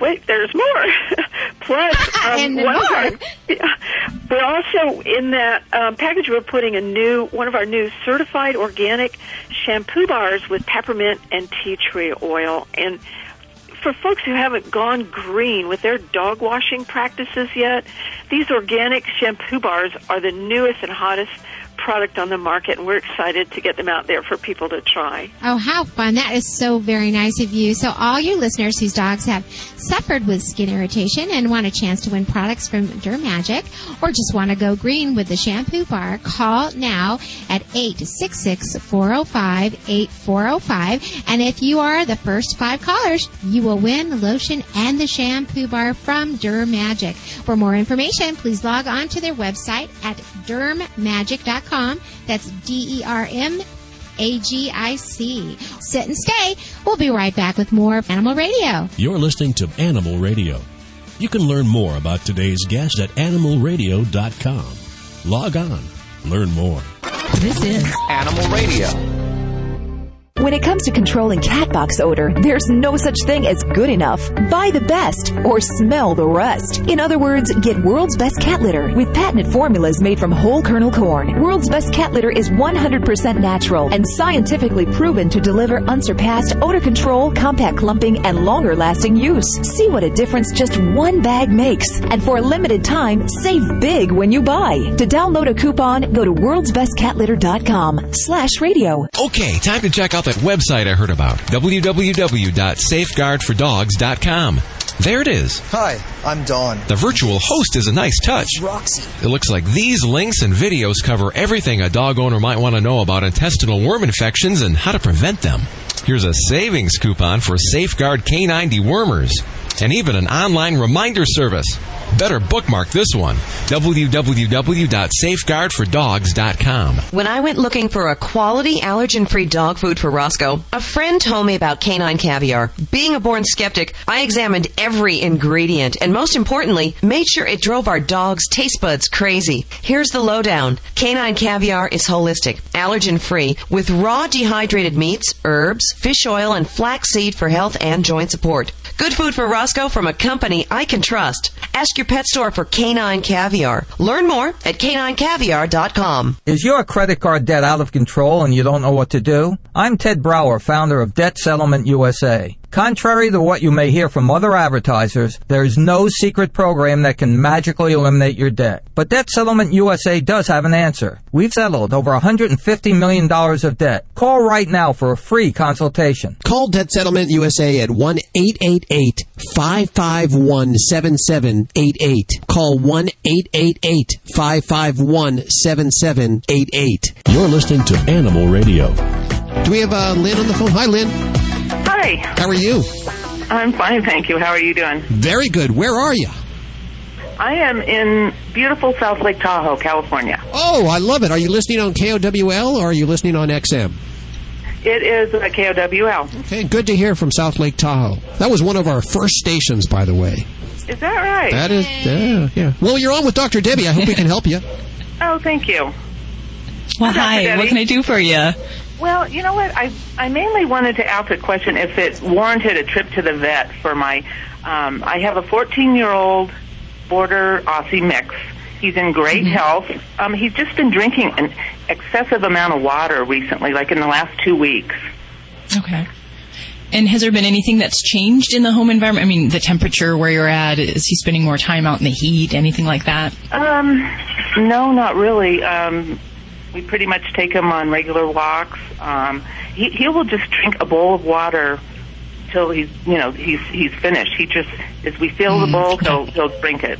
wait, there's more. Plus, um, And more. yeah. We're also in that um, package. We're putting a new one of our new certified organic shampoo bars with peppermint and tea tree oil. And for folks who haven't gone green with their dog washing practices yet, these organic shampoo bars are the newest and hottest product on the market, and we're excited to get them out there for people to try. Oh, how fun. That is so very nice of you. So, all you listeners whose dogs have suffered with skin irritation and want a chance to win products from Dermagic or just want to go green with the shampoo bar, call now at 866 405 8405. And if you are the first five callers, you will win the lotion and the shampoo bar from Dermagic. For more information, please log on to their website at dermagic.com. That's D E R M A G I C. Sit and stay. We'll be right back with more of Animal Radio. You're listening to Animal Radio. You can learn more about today's guest at animalradio.com. Log on, learn more. This is Animal Radio. When it comes to controlling cat box odor, there's no such thing as good enough. Buy the best or smell the rest. In other words, get World's Best Cat Litter with patented formulas made from whole kernel corn. World's Best Cat Litter is 100% natural and scientifically proven to deliver unsurpassed odor control, compact clumping, and longer lasting use. See what a difference just one bag makes. And for a limited time, save big when you buy. To download a coupon, go to worldsbestcatlitter.com slash radio. Okay, time to check out that website I heard about www.safeguardfordogs.com. There it is. Hi, I'm Dawn. The virtual host is a nice touch. Roxy. It looks like these links and videos cover everything a dog owner might want to know about intestinal worm infections and how to prevent them. Here's a savings coupon for Safeguard Canine Dewormers and even an online reminder service. Better bookmark this one www.safeguardfordogs.com. When I went looking for a quality allergen free dog food for Roscoe, a friend told me about canine caviar. Being a born skeptic, I examined every ingredient and most importantly, made sure it drove our dog's taste buds crazy. Here's the lowdown. Canine caviar is holistic, allergen free, with raw dehydrated meats, herbs, fish oil, and flaxseed for health and joint support. Good food for Roscoe from a company I can trust. Ask your pet store for canine caviar. Learn more at caninecaviar.com. Is your credit card debt out of control and you don't know what to do? I'm Ted Brower, founder of Debt Settlement USA. Contrary to what you may hear from other advertisers, there is no secret program that can magically eliminate your debt. But Debt Settlement USA does have an answer. We've settled over $150 million of debt. Call right now for a free consultation. Call Debt Settlement USA at 1 888 551 7788. Call 1 888 551 7788. You're listening to Animal Radio. Do we have uh, Lynn on the phone? Hi, Lynn. Hi. How are you? I'm fine, thank you. How are you doing? Very good. Where are you? I am in beautiful South Lake Tahoe, California. Oh, I love it. Are you listening on KOWL or are you listening on XM? It is uh, a KOWL. Okay, good to hear from South Lake Tahoe. That was one of our first stations, by the way. Is that right? That is, yeah, yeah. Well, you're on with Dr. Debbie. I hope we can help you. Oh, thank you. Well, Dr. hi. What can I do for you? Well, you know what? I I mainly wanted to ask a question if it warranted a trip to the vet for my. Um, I have a 14 year old border Aussie mix. He's in great health. Um, he's just been drinking an excessive amount of water recently, like in the last two weeks. Okay. And has there been anything that's changed in the home environment? I mean, the temperature where you're at, is he spending more time out in the heat, anything like that? Um, no, not really. Um, we pretty much take him on regular walks. Um, he he will just drink a bowl of water till he's you know he's he's finished. He just as we fill the bowl, he'll he'll drink it.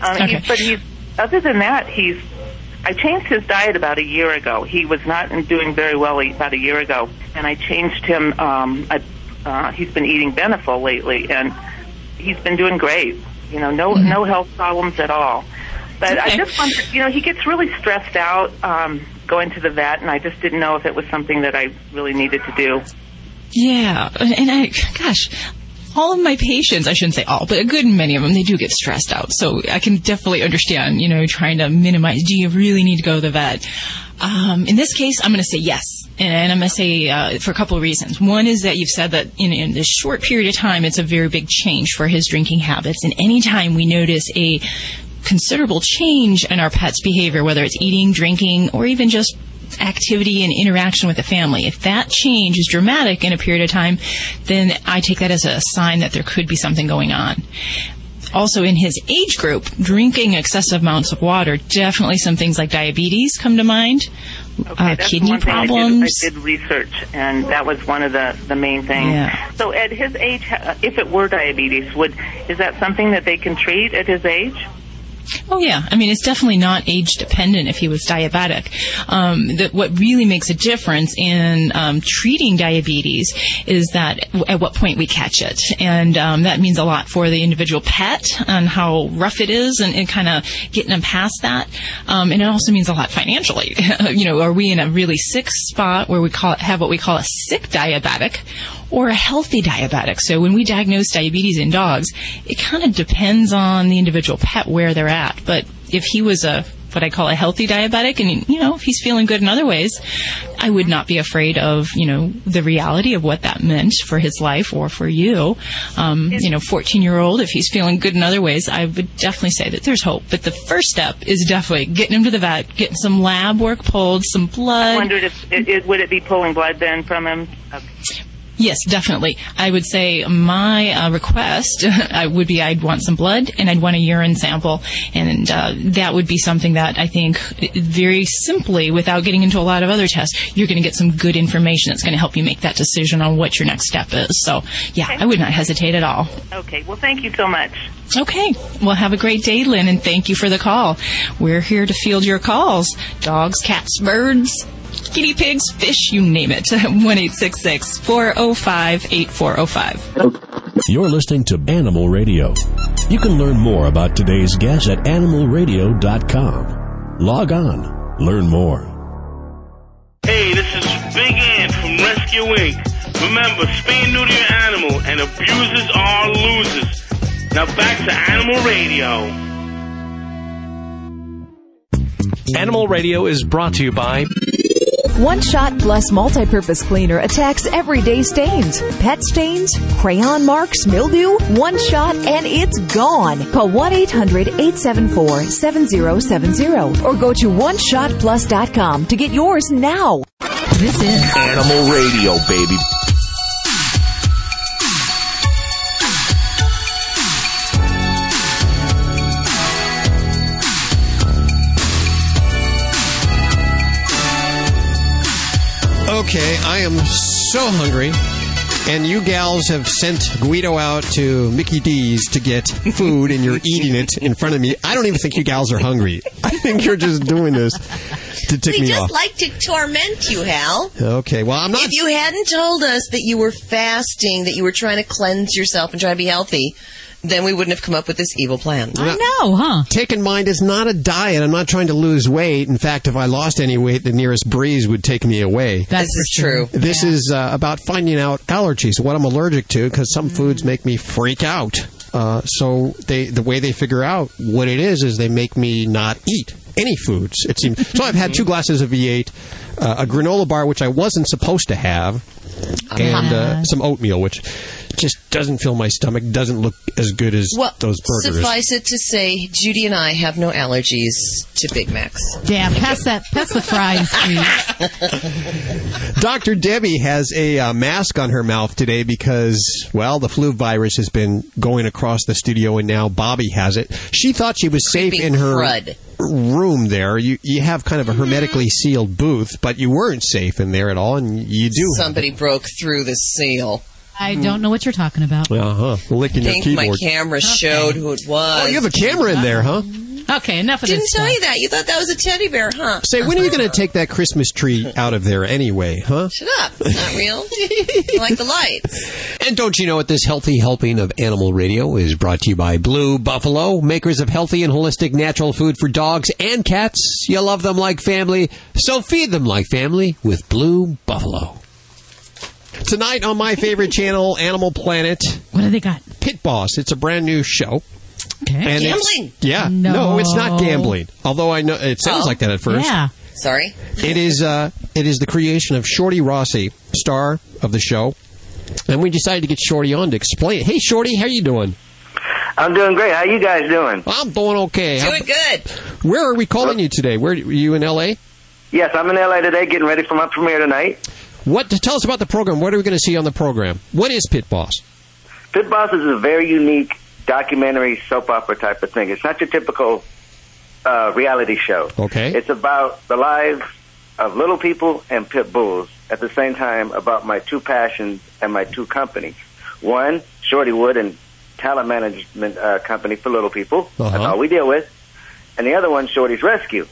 Um, Okay. he's, but he's other than that, he's. I changed his diet about a year ago. He was not doing very well about a year ago, and I changed him. Um, I, uh, he's been eating Beneful lately, and he's been doing great. You know, no no health problems at all. But I Okay. just wondered, you know, he gets really stressed out um, going to the vet, and I just didn't know if it was something that I really needed to do. Yeah, and I, gosh, all of my patients, I shouldn't say all, but a good many of them, they do get stressed out. So I can definitely understand, you know, trying to minimize, do you really need to go to the vet? Um, in this case, I'm going to say yes. And I'm going to say uh, for a couple of reasons. One is that you've said that in, in this short period of time, it's a very big change for his drinking habits. And anytime we notice a considerable change in our pet's behavior, whether it's eating, drinking, or even just activity and interaction with the family. If that change is dramatic in a period of time, then I take that as a sign that there could be something going on also in his age group, drinking excessive amounts of water, definitely some things like diabetes come to mind, uh, kidney thing I did- problems. I did, research, and that was one of the the main things. Yeah. So, at his age, uh, if it were diabetes, would is that something that they can treat at his age? Oh yeah, I mean it's definitely not age dependent if he was diabetic. Um, that what really makes a difference in um, treating diabetes is that at what point we catch it, and um, that means a lot for the individual pet and how rough it is, and, and kind of getting them past that. Um, and it also means a lot financially. you know, are we in a really sick spot where we call it, have what we call a sick diabetic? Or a healthy diabetic. So when we diagnose diabetes in dogs, it kind of depends on the individual pet where they're at. But if he was a what I call a healthy diabetic and you know if he's feeling good in other ways I would not be afraid of you know the reality of what that meant for his life or for you um, you know 14 year old if he's feeling good in other ways I would definitely say that there's hope but the first step is definitely getting him to the vet getting some lab work pulled some blood. I wondered if it, it, would it be pulling blood then from him? Okay. Yes, definitely. I would say my uh, request would be I'd want some blood and I'd want a urine sample, and uh, that would be something that I think very simply, without getting into a lot of other tests, you're going to get some good information that's going to help you make that decision on what your next step is. So, yeah, I would not hesitate at all. Okay. Well, thank you so much. Okay. Well, have a great day, Lynn, and thank you for the call. We're here to field your calls. Dogs, cats, birds, guinea pigs, fish, you name it. 1 405 8405. You're listening to Animal Radio. You can learn more about today's guest at animalradio.com. Log on, learn more. Hey, this is Big Ant from Rescue Inc. Remember, spay and neuter your animal, and abusers are losers. Now back to Animal Radio. Animal Radio is brought to you by One Shot Plus Multi-Purpose Cleaner attacks everyday stains, pet stains, crayon marks, mildew. One shot and it's gone. Call 1-800-874-7070 or go to oneshotplus.com to get yours now. This is Animal Radio, baby. Okay, I am so hungry. And you gals have sent Guido out to Mickey D's to get food, and you're eating it in front of me. I don't even think you gals are hungry. I think you're just doing this to tick we me just off. like to torment you, Hal. Okay, well, I'm not. If you hadn't told us that you were fasting, that you were trying to cleanse yourself and try to be healthy, then we wouldn't have come up with this evil plan. I know, huh? Taking mind is not a diet. I'm not trying to lose weight. In fact, if I lost any weight, the nearest breeze would take me away. this is true. This is uh, about finding out allergies, what I'm allergic to, because some foods make me freak out. Uh, so they, the way they figure out what it is is they make me not eat any foods. It seems. So I've had two glasses of V8, uh, a granola bar which I wasn't supposed to have, and uh, some oatmeal which just doesn't fill my stomach. Doesn't look as good as Well, those burgers. suffice it to say, Judy and I have no allergies to Big Macs. Yeah, pass that, pass the fries, please. Dr. Debbie has a uh, mask on her mouth today because, well, the flu virus has been going across the studio and now Bobby has it. She thought she was safe in her crud. room there. You you have kind of a hermetically sealed booth, but you weren't safe in there at all, and you do. Somebody broke through the seal. I don't know what you're talking about. Uh huh. Licking I your think keyboard. my camera showed who it was. Oh, you have a camera in there, huh? Okay, enough of Didn't this. tell stuff. you that. You thought that was a teddy bear, huh? Say, when are you going to take that Christmas tree out of there anyway, huh? Shut up. It's not real. I like the lights. And don't you know what this healthy helping of Animal Radio is brought to you by Blue Buffalo, makers of healthy and holistic natural food for dogs and cats. You love them like family, so feed them like family with Blue Buffalo. Tonight on my favorite channel, Animal Planet. What do they got? Pit Boss. It's a brand new show. Okay. And it's- Gambling? yeah. No. it's not gambling. Although I know it sounds Oh. like that at first. Yeah. Sorry. It is uh, it is the creation of Shorty Rossi, star of the show, and we decided to get Shorty on to explain. it. Hey, Shorty, how you doing? I'm doing great. How you guys doing? I'm doing okay. How- Doing good. where are we calling you today? Where are you in L.A.? Yes, I'm in LA today, getting ready for my premiere tonight. What? Tell us about the program. What are we going to see on the program? What is Pit Boss? Pit Boss is a very unique documentary soap opera type of thing. It's not your typical uh, reality show. Okay. It's about the lives of little people and pit bulls. At the same time, about my two passions and my two companies. One, Shortywood and talent management uh, company for little people. That's Uh-huh. all we deal with. And the other one, Shorty's Rescue.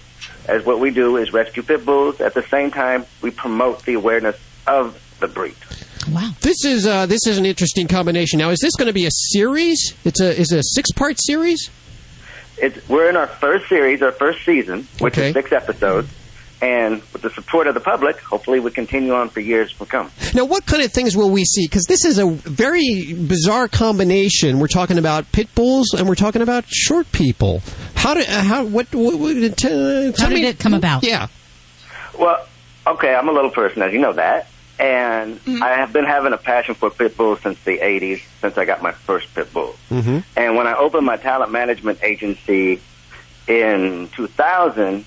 As what we do is rescue pit bulls. At the same time, we promote the awareness of the breed. Wow, this is uh, this is an interesting combination. Now, is this going to be a series? It's a is it a six part series? It's, we're in our first series, our first season, which Okay. is six episodes. And with the support of the public, hopefully we continue on for years to come. Now, what kind of things will we see? Because this is a very bizarre combination. We're talking about pit bulls and we're talking about short people. How did uh, how what, what, what uh, tell How did me- it come about? Yeah. Well, okay, I'm a little person, as you know that. And I have been having a passion for pit bulls since the 80s, since I got my first pit bull. Mm-hmm. And when I opened my talent management agency in 2000,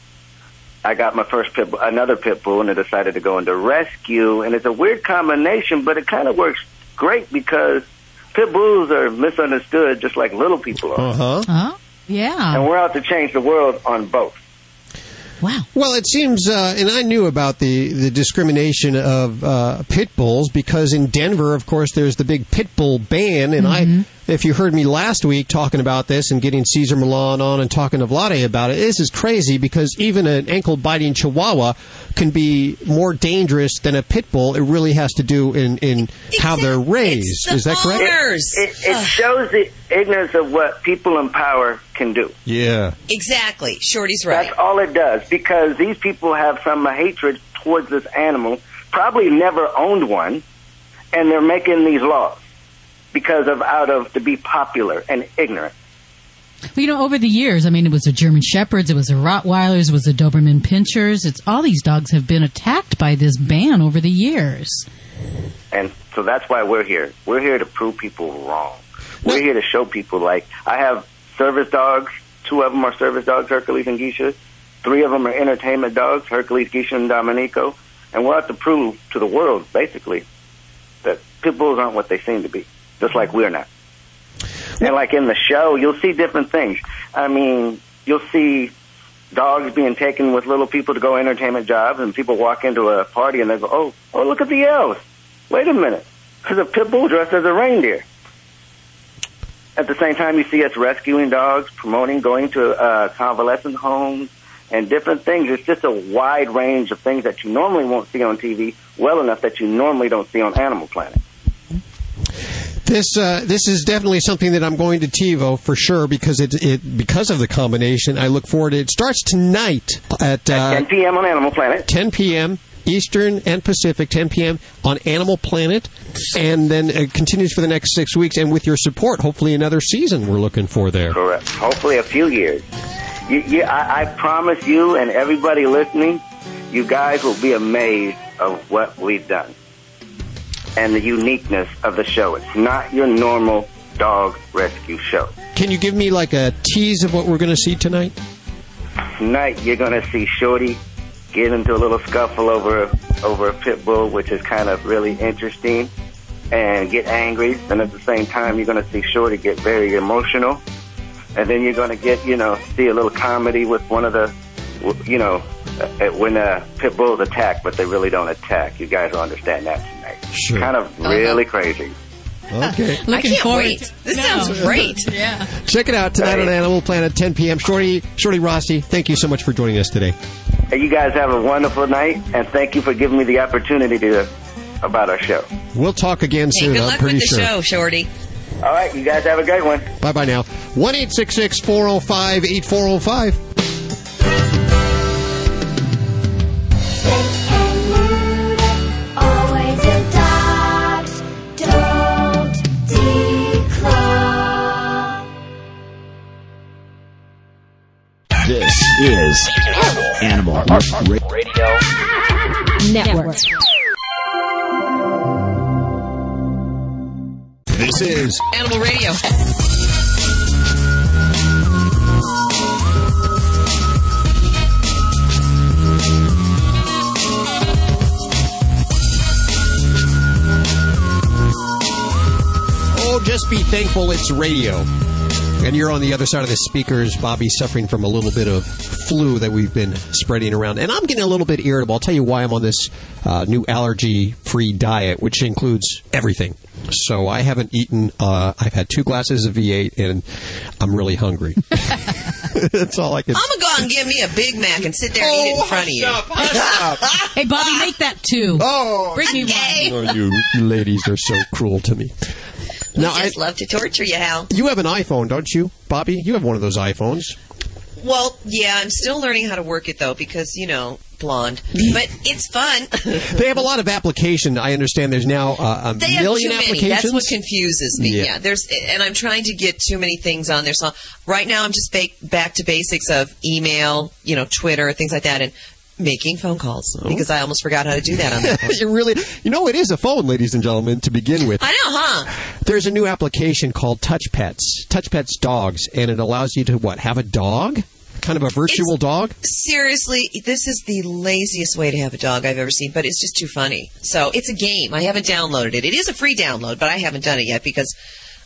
I got my first pit bull, another pit bull, and I decided to go into rescue. And it's a weird combination, but it kind of works great because pit bulls are misunderstood just like little people are. Uh huh. Oh, yeah. And we're out to change the world on both. Wow. Well, it seems, uh, and I knew about the, the discrimination of uh, pit bulls because in Denver, of course, there's the big pit bull ban. And I, if you heard me last week talking about this and getting Cesar Millan on and talking to Vladi about it, this is crazy because even an ankle biting Chihuahua can be more dangerous than a pit bull. It really has to do in, in how they're raised. Is that correct? It, it, it shows the ignorance of what people in power can do. Yeah. Exactly. Shorty's right. That's all it does because these people have some hatred towards this animal, probably never owned one, and they're making these laws because of out of to be popular and ignorant. Well, you know, over the years, I mean, it was the German Shepherds, it was the Rottweilers, it was the Doberman Pinschers. It's all these dogs have been attacked by this ban over the years. And so that's why we're here. We're here to prove people wrong. We're here to show people like I have service dogs. Two of them are service dogs, Hercules and Geisha. Three of them are entertainment dogs, Hercules, Geisha, and Dominico. And we'll have to prove to the world, basically, that pit bulls aren't what they seem to be, just like we're not. And like in the show, you'll see different things. I mean, you'll see dogs being taken with little people to go entertainment jobs, and people walk into a party and they go, "Oh, oh, look at the elves! Wait a minute, there's a pit bull dressed as a reindeer." At the same time, you see us rescuing dogs, promoting going to uh, convalescent homes, and different things. It's just a wide range of things that you normally won't see on TV, well enough that you normally don't see on Animal Planet. This uh, this is definitely something that I'm going to TiVo for sure because it it because of the combination. I look forward to it. It starts tonight at, uh, 10 p.m. on Animal Planet. 10 p.m. Eastern and Pacific, 10 p.m. on Animal Planet, and then it continues for the next six weeks. And with your support, hopefully another season we're looking for there. Correct. Hopefully, a few years. You, you, I, I promise you and everybody listening, you guys will be amazed of what we've done and the uniqueness of the show. It's not your normal dog rescue show. Can you give me like a tease of what we're going to see tonight? Tonight, you're going to see Shorty get into a little scuffle over over a pit bull, which is kind of really interesting, and get angry. And at the same time, you're going to see Shorty get very emotional. And then you're going to get, you know, see a little comedy with one of the, you know, when uh, pit bulls attack, but they really don't attack. You guys will understand that tonight. Sure. Kind of really crazy. Okay. I can't wait. This sounds great. Yeah. Check it out tonight on Animal Planet, 10 p.m. Shorty, Shorty Rossi, thank you so much for joining us today. And you guys have a wonderful night, and thank you for giving me the opportunity to about our show. We'll talk again Hey, soon. good I'm luck pretty with the sure. show, Shorty. All right, you guys have a great one. Bye bye now. 1 405 8405. This is Animal Radio Network. This is Animal Radio. Oh, just be thankful it's radio. And you're on the other side of the speakers. Bobby, suffering from a little bit of flu that we've been spreading around. And I'm getting a little bit irritable. I'll tell you why I'm on this uh, new allergy free diet, which includes everything. So I haven't eaten, uh, I've had two glasses of V8 and I'm really hungry. That's all I can I'm gonna go out and give me a Big Mac and sit there and eat it in front of you. hey, Bobby, make that too. Oh, bring me one. Oh, you ladies are so cruel to me. We Now, I, just love to torture you, Hal. you have an iPhone, don't you, Bobby? You have one of those iPhones. Well, yeah, I'm still learning how to work it though because you know blonde, but it's fun. They have a lot of application. I understand there's now uh, a They have million too many. applications. That's what confuses me. Yeah. Yeah. there's, and I'm trying to get too many things on there. So right now, I'm just ba- back to basics of email, you know, Twitter, things like that, and making phone calls oh. because I almost forgot how to do that on phone. you really, you know, it is a phone, ladies and gentlemen, to begin with. I know, huh? There's a new application called Touch Pets, Touch Pets Dogs, and it allows you to what? Have a dog, kind of a virtual dog. Seriously, this is the laziest way to have a dog I've ever seen, but it's just too funny. So it's a game. I haven't downloaded it. It is a free download, but I haven't done it yet because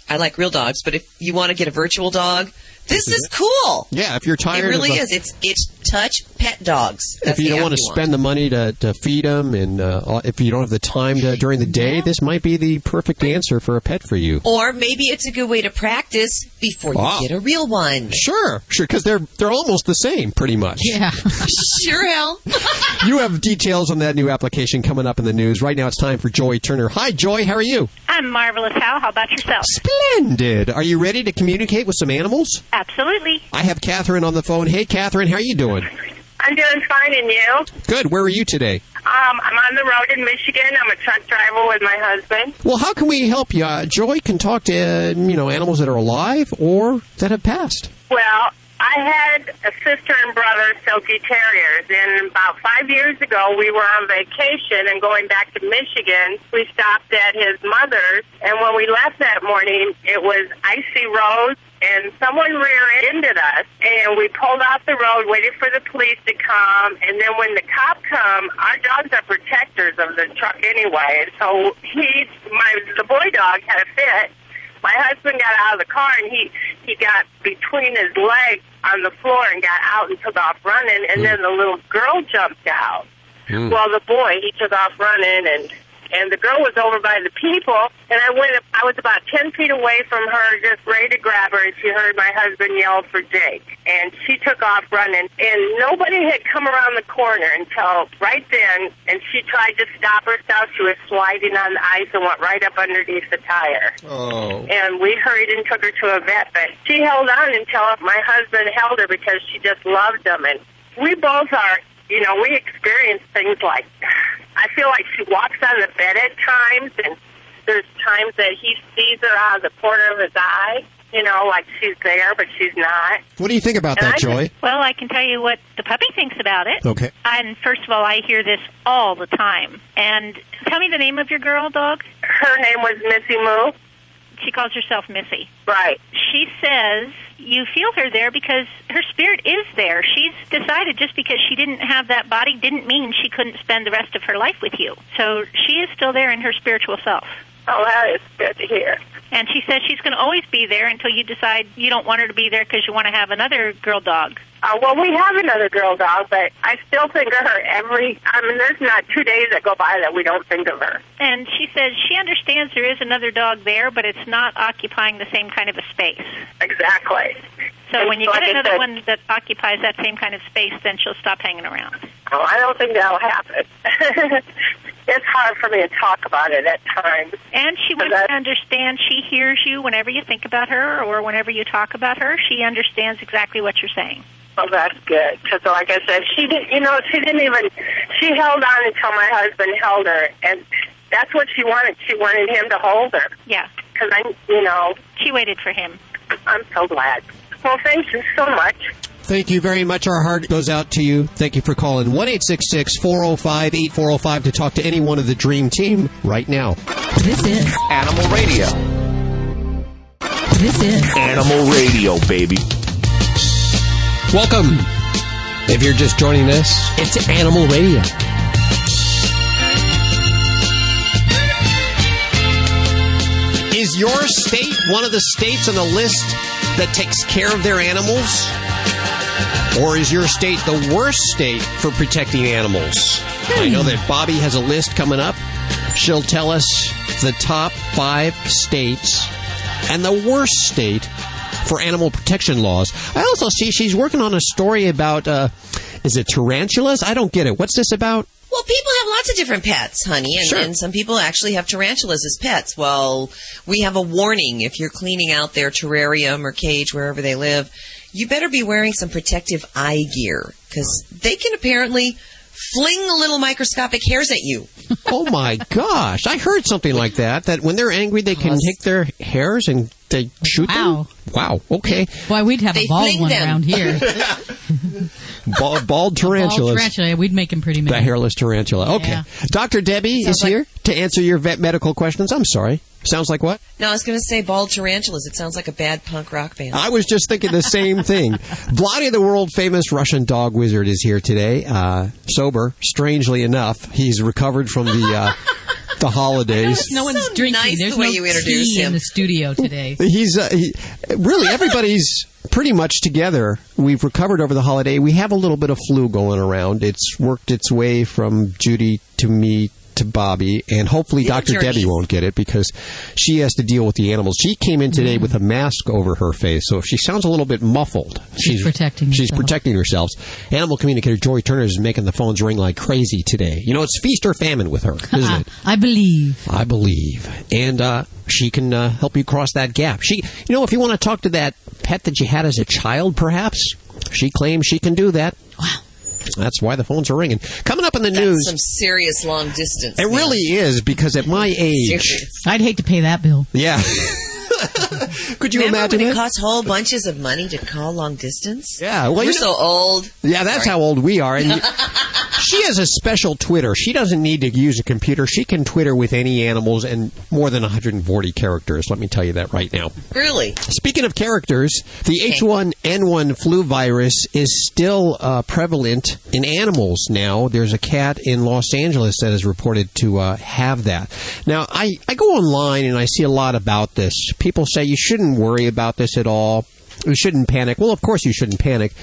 I like real dogs. But if you want to get a virtual dog, this is cool. Yeah, if you're tired, It really of a- is. It's it's touch pet dogs. That's if you don't want to spend the money to, to feed them, and uh, if you don't have the time to, during the day, this might be the perfect answer for a pet for you. Or maybe it's a good way to practice before you Wow. get a real one. Sure, sure, because they're they're almost the same, pretty much. Yeah. sure, Hal. You have details on that new application coming up in the news. Right now, it's time for Joy Turner. Hi, Joy. How are you? I'm marvelous, Hal. How about yourself? Splendid. Are you ready to communicate with some animals? Absolutely. I have Catherine on the phone. Hey, Catherine, how are you doing? I'm doing fine, and you? Good. Where are you today? Um, I'm on the road in Michigan. I'm a truck driver with my husband. Well, how can we help you? Uh, Joy can talk to uh, you know animals that are alive or that have passed. Well, I had a sister and brother, Silky Terriers, and about five years ago, we were on vacation and going back to Michigan. We stopped at his mother's, and when we left that morning, it was icy roads, and someone rear-ended us, and we pulled off the road, waited for the police to come, and then when the cop come, our dogs are protectors of the truck anyway, and so he, my the boy dog had a fit, my husband got out of the car and he he got between his legs on the floor and got out and took off running and then the little girl jumped out. Hmm. Well the boy he took off running and and the girl was over by the people and I went I was about ten feet away from her just ready to grab her and she heard my husband yell for Jake and she took off running and nobody had come around the corner until right then and she tried to stop herself she was sliding on the ice and went right up underneath the tire Oh. and we hurried and took her to a vet. But she held on until my husband held her because she just loved him. And we both are, you know, we experience things like I feel like she walks on the bed at times, and there's times that he sees her out of the corner of his eye. You know, like she's there, but she's not. What do you think about And that, I Joy? Well, I can tell you what the puppy thinks about it. Okay. And first of all, I hear this all the time. And tell me the name of your girl dog. Her name was Missy Moo. She calls herself Missy. Right. She says you feel her there because her spirit is there. She's decided just because she didn't have that body didn't mean she couldn't spend the rest of her life with you. So she is still there in her spiritual self. Oh, that is good to hear. And she says she's going to always be there until you decide you don't want her to be there because you want to have another girl dog. Uh, well, we have another girl dog, but I still think of her every. I mean, there's not two days that go by that we don't think of her. And she says she understands there is another dog there, but it's not occupying the same kind of a space. Exactly. So when you Like get another said- one that occupies that same kind of space, then she'll stop hanging around. Oh, I don't think that'll happen. it's hard for me to talk about it at times. And she to understand she hears you whenever you think about her or whenever you talk about her. She understands exactly what you're saying. Well, that's good. Because, like I said, she didn't. You know, she didn't even. She held on until my husband held her, and that's what she wanted. She wanted him to hold her. Yeah. Because I, you know, she waited for him. I'm so glad. Well, thank you so much. Thank you very much. Our heart goes out to you. Thank you for calling 1 405 8405 to talk to any one of the Dream Team right now. This is Animal Radio. This is Animal Radio, baby. Welcome. If you're just joining us, it's Animal Radio. Is Is your state one of the states on the list that takes care of their animals? Or is your state the worst state for protecting animals? I know that Bobby has a list coming up. She'll tell us the top five states and the worst state for animal protection laws. I also see she's working on a story about, uh, is it tarantulas? I don't get it. What's this about? Well, people have lots of different pets, honey, and, Sure. and some people actually have tarantulas as pets. Well, we have a warning if you're cleaning out their terrarium or cage wherever they live. You better be wearing some protective eye gear because they can apparently fling little microscopic hairs at you. Oh my gosh. I heard something like that, that when they're angry, they can take their hairs and they shoot Wow. them. Wow. Okay. Why we'd have They a bald one them. around here. Bald, bald Bald tarantula. We'd make him pretty The mad. hairless tarantula. Okay. Yeah. Dr. Debbie Sounds is like- here to answer your vet medical questions. I'm sorry. Sounds like what? No, I was going to say bald tarantulas. It sounds like a bad punk rock band. I was just thinking the same thing. Vladi, the world famous Russian dog wizard, is here today. Uh, sober, strangely enough. He's recovered from the uh, the holidays. No one's So drinking. nice There's the way no you introduce tea him. in the studio today. He's uh, he, really everybody's pretty much together. We've recovered over the holiday. We have a little bit of flu going around. It's worked its way from Judy to me to Bobby, and hopefully Yeah, Dr. journeys. Debbie won't get it because she has to deal with the animals. She came in today with a mask over her face, so if she sounds a little bit muffled, She's protecting She's herself. protecting herself. Animal communicator Joy Turner is making the phones ring like crazy today. You know, it's feast or famine with her, isn't it? I believe. I believe. And uh, she can uh, help you cross that gap. She, you know, if you want to talk to that pet that you had as a child, perhaps, she claims she can do that. Wow. That's why the phones are ringing. Coming up in the That's news, some serious long distance. it man. really is because at my age, Serious. I'd hate to pay that bill. yeah. Could you Remember imagine when it it? costs whole bunches of money to call long distance? Yeah, well, we're you so old. Yeah, that's Sorry. how old we are. And she has a special Twitter. She doesn't need to use a computer. She can Twitter with any animals and more than 140 characters. Let me tell you that right now. Really? Speaking of characters, the H1N1 flu virus is still uh, prevalent in animals now. There's a cat in Los Angeles that is reported to uh, have that. Now, I, I go online and I see a lot about this. People say you shouldn't worry about this at all. You shouldn't panic. Well, of course you shouldn't panic.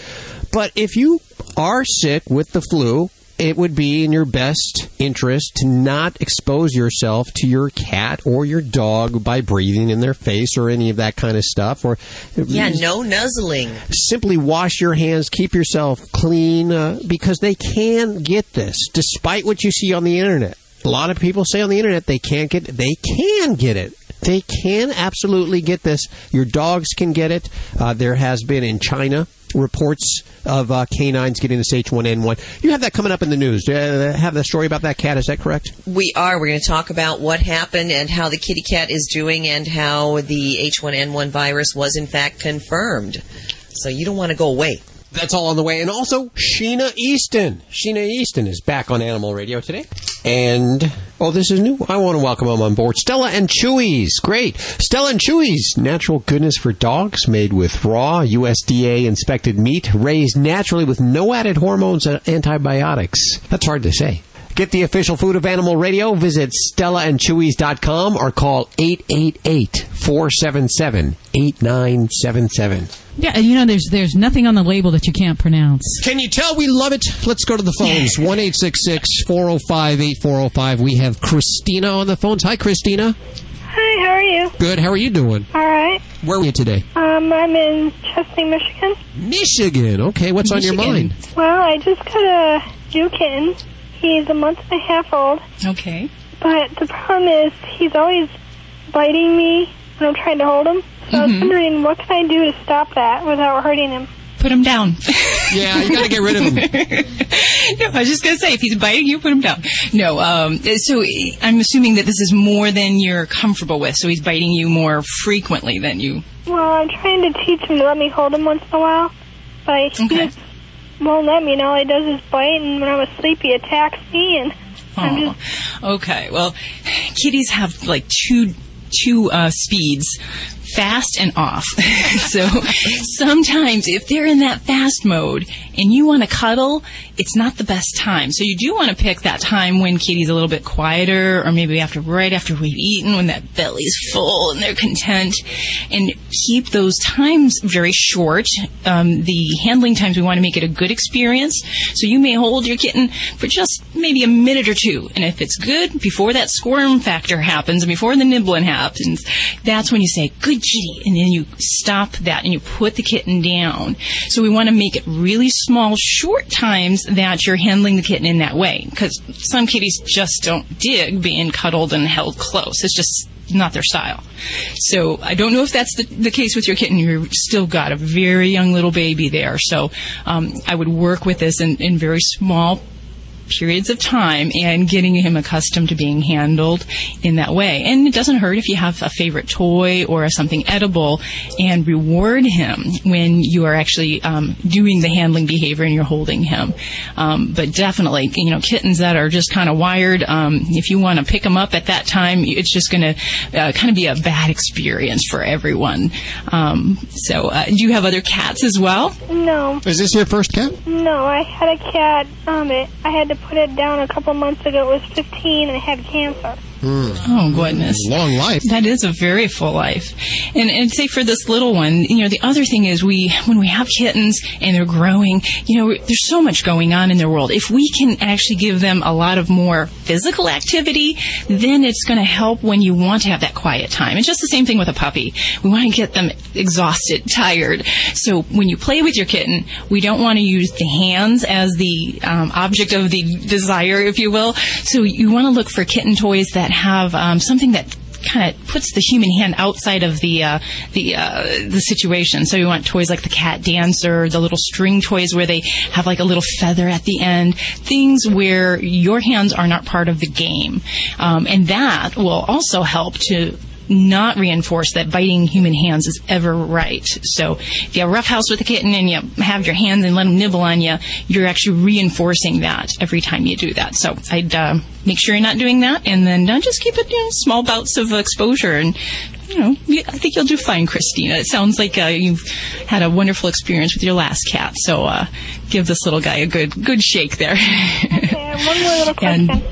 But if you are sick with the flu, it would be in your best interest to not expose yourself to your cat or your dog by breathing in their face or any of that kind of stuff. Or Yeah, no nuzzling. simply wash your hands, keep yourself clean, uh, because they can get this, despite what you see on the internet. A lot of people say on the internet they can't get. They can get it. They can absolutely get this. Your dogs can get it. Uh, there has been in China reports of uh, canines getting this H1N1. You have that coming up in the news. Do you uh, have the story about that cat. Is that correct? We are. We're going to talk about what happened and how the kitty cat is doing and how the H1N1 virus was in fact confirmed. So you don't want to go away. That's all on the way. And also, Sheena Easton. Sheena Easton is back on Animal Radio today. And, oh, this is new. I want to welcome them on board. Stella and Chewy's. Great. Stella and Chewy's. Natural goodness for dogs made with raw USDA inspected meat raised naturally with no added hormones and antibiotics. That's hard to say. Get the official food of Animal Radio. Visit StellaandChewy's.com or call 888-477-8977. Yeah, and you know, there's there's nothing on the label that you can't pronounce. Can you tell we love it? Let's go to the phones. 1 405 8405. We have Christina on the phones. Hi, Christina. Hi, how are you? Good. How are you doing? All right. Where are you today? Um, I'm in Chesapeake, Michigan. Michigan. Okay. What's on your mind? Well, I just got a new kitten. He's a month and a half old, Okay. but the problem is he's always biting me when I'm trying to hold him. So I was wondering what can I do to stop that without hurting him. Put him down. Yeah, you got to get rid of him. no, I was just going to say, if he's biting you, put him down. No, um, so I'm assuming that this is more than you're comfortable with. So he's biting you more frequently than you. Well, I'm trying to teach him to let me hold him once in a while, but he Okay. just won't let me. And all he does is bite, and when I'm asleep, he attacks me, and I'm just okay. Well, kitties have like two two uh, speeds, fast and off. so sometimes if they're in that fast mode, and you want to cuddle, it's not the best time. So you do want to pick that time when kitty's a little bit quieter, or maybe after right after we've eaten, when that belly's full and they're content, and keep those times very short. Um, the handling times we want to make it a good experience. So you may hold your kitten for just maybe a minute or two, and if it's good before that squirm factor happens and before the nibbling happens, that's when you say good kitty, and then you stop that and you put the kitten down. So we want to make it really small, short times that you're handling the kitten in that way, because some kitties just don't dig being cuddled and held close. It's just not their style. So I don't know if that's the, the case with your kitten. You've still got a very young little baby there. So um, I would work with this in, in very small periods of time and getting him accustomed to being handled in that way. And it doesn't hurt if you have a favorite toy or something edible and reward him when you are actually um, doing the handling behavior and you're holding him. Um, but definitely, you know, kittens that are just kind of wired, um, if you want to pick them up at that time, it's just going to uh, kind of be a bad experience for everyone. Um, so, uh, do you have other cats as well? No. Is this your first cat? No, I had a cat. Um, it, I had to put it down a couple months ago. It was 15 and it had cancer. Oh goodness, long life. That is a very full life, and and say for this little one, you know, the other thing is we when we have kittens and they're growing, you know, there's so much going on in their world. If we can actually give them a lot of more physical activity, then it's going to help when you want to have that quiet time. It's just the same thing with a puppy. We want to get them exhausted, tired. So when you play with your kitten, we don't want to use the hands as the um, object of the desire, if you will. So you want to look for kitten toys that have um, something that kind of puts the human hand outside of the uh, the uh, the situation. So you want toys like the cat dancer, the little string toys where they have like a little feather at the end, things where your hands are not part of the game, um, and that will also help to not reinforce that biting human hands is ever right. So if you have a rough house with a kitten and you have your hands and let them nibble on you, you're actually reinforcing that every time you do that. So I'd uh, make sure you're not doing that, and then uh, just keep it you know, small bouts of exposure and. You know, I think you'll do fine, Christina. It sounds like uh, you've had a wonderful experience with your last cat. So uh, give this little guy a good, good shake there. And one more little question. And-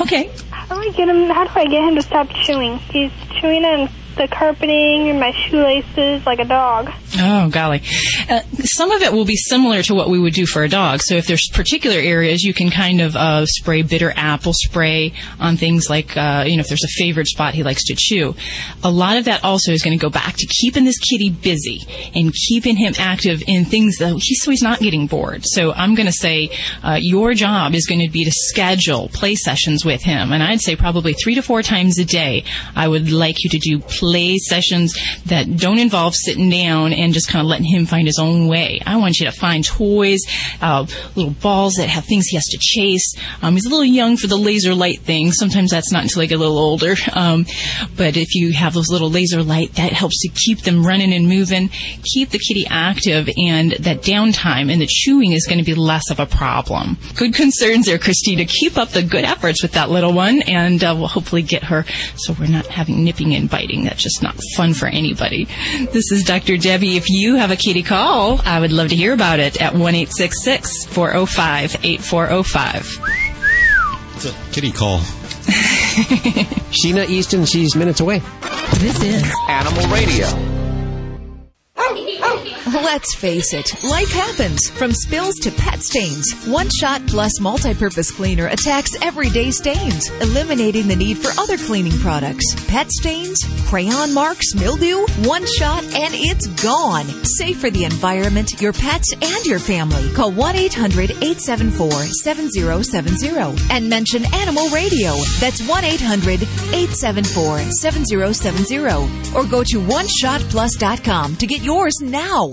okay. How do I get him? How do I get him to stop chewing? He's chewing on the carpeting and my shoelaces like a dog. Oh, golly. Uh, some of it will be similar to what we would do for a dog. So if there's particular areas, you can kind of uh, spray bitter apple spray on things like, uh, you know, if there's a favorite spot he likes to chew. A lot of that also is going to go back to keeping this kitty busy and keeping him active in things that he's, so he's not getting bored. So I'm going to say uh, your job is going to be to schedule play sessions with him. And I'd say probably three to four times a day, I would like you to do play sessions that don't involve sitting down and just kind of letting him find his own way. I want you to find toys, uh, little balls that have things he has to chase. Um, he's a little young for the laser light thing. Sometimes that's not until they get a little older. Um, but if you have those little laser light, that helps to keep them running and moving, keep the kitty active, and that downtime and the chewing is going to be less of a problem. Good concerns there, Christina. Keep up the good efforts with that little one, and uh, we'll hopefully get her so we're not having nipping and biting. That's just not fun for anybody. This is Dr. Debbie. If you have a kitty call, I would love to hear about it at 1 405 8405. It's a kitty call. Sheena Easton, she's minutes away. This is Animal Radio. Let's face it, life happens. From spills to pet stains, One Shot Plus Multi-Purpose Cleaner attacks everyday stains, eliminating the need for other cleaning products. Pet stains, crayon marks, mildew, One Shot, and it's gone. Safe for the environment, your pets, and your family. Call 1-800-874-7070 and mention Animal Radio. That's 1-800-874-7070 or go to oneshotplus.com to get yours now.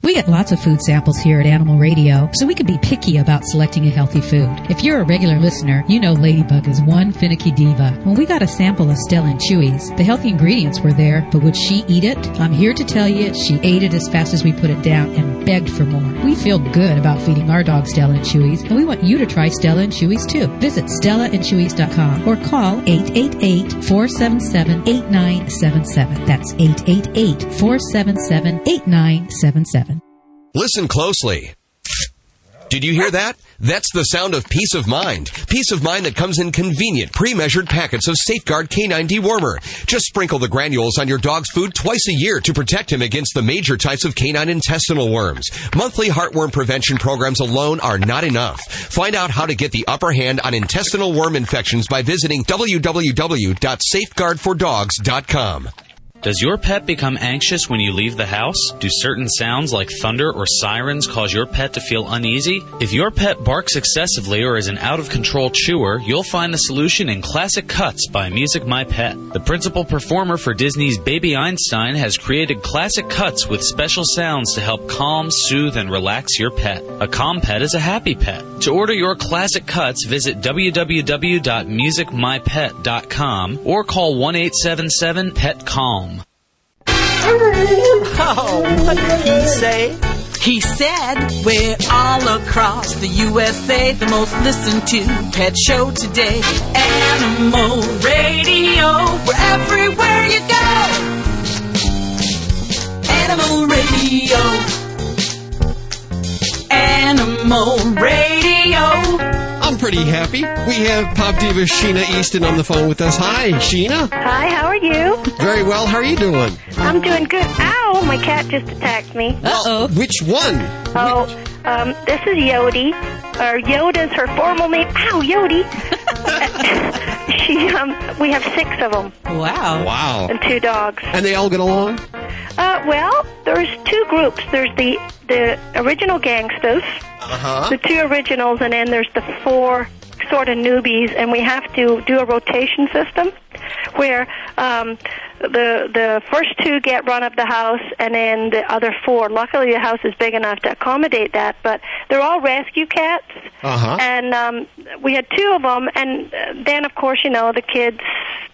We get lots of food samples here at Animal Radio, so we can be picky about selecting a healthy food. If you're a regular listener, you know Ladybug is one finicky diva. When we got a sample of Stella and Chewy's, the healthy ingredients were there, but would she eat it? I'm here to tell you, she ate it as fast as we put it down and begged for more. We feel good about feeding our dog Stella and Chewy's, and we want you to try Stella and Chewy's too. Visit StellaandChewy's.com or call 888-477-8977. That's 888-477-8977. Listen closely. Did you hear that? That's the sound of peace of mind. Peace of mind that comes in convenient, pre-measured packets of Safeguard K9 dewormer. Just sprinkle the granules on your dog's food twice a year to protect him against the major types of canine intestinal worms. Monthly heartworm prevention programs alone are not enough. Find out how to get the upper hand on intestinal worm infections by visiting www.safeguardfordogs.com. Does your pet become anxious when you leave the house? Do certain sounds like thunder or sirens cause your pet to feel uneasy? If your pet barks excessively or is an out of control chewer, you'll find the solution in Classic Cuts by Music My Pet. The principal performer for Disney's Baby Einstein has created Classic Cuts with special sounds to help calm, soothe, and relax your pet. A calm pet is a happy pet. To order your Classic Cuts, visit www.musicmypet.com or call 1 877 PET CALM. Oh, what did he say? He said, We're all across the USA, the most listened to pet show today. Animal radio, we're everywhere you go. Animal radio. Animal radio. I'm pretty happy. We have pop diva Sheena Easton on the phone with us. Hi, Sheena. Hi, how are you? Very well. How are you doing? I'm doing good. Ow, my cat just attacked me. Uh-oh. Which one? Oh, um, this is Yodi. Or Yoda's her formal name. Ow, Yodi. she, um, we have six of them. Wow. Wow. And two dogs. And they all get along? Uh, well, there's two groups. There's the the original gangsters, Uh-huh. the two originals, and then there's the four sort of newbies, and we have to do a rotation system where um, the the first two get run up the house, and then the other four. Luckily, the house is big enough to accommodate that, but they're all rescue cats. Uh-huh. And um, we had two of them, and uh, then of course, you know, the kids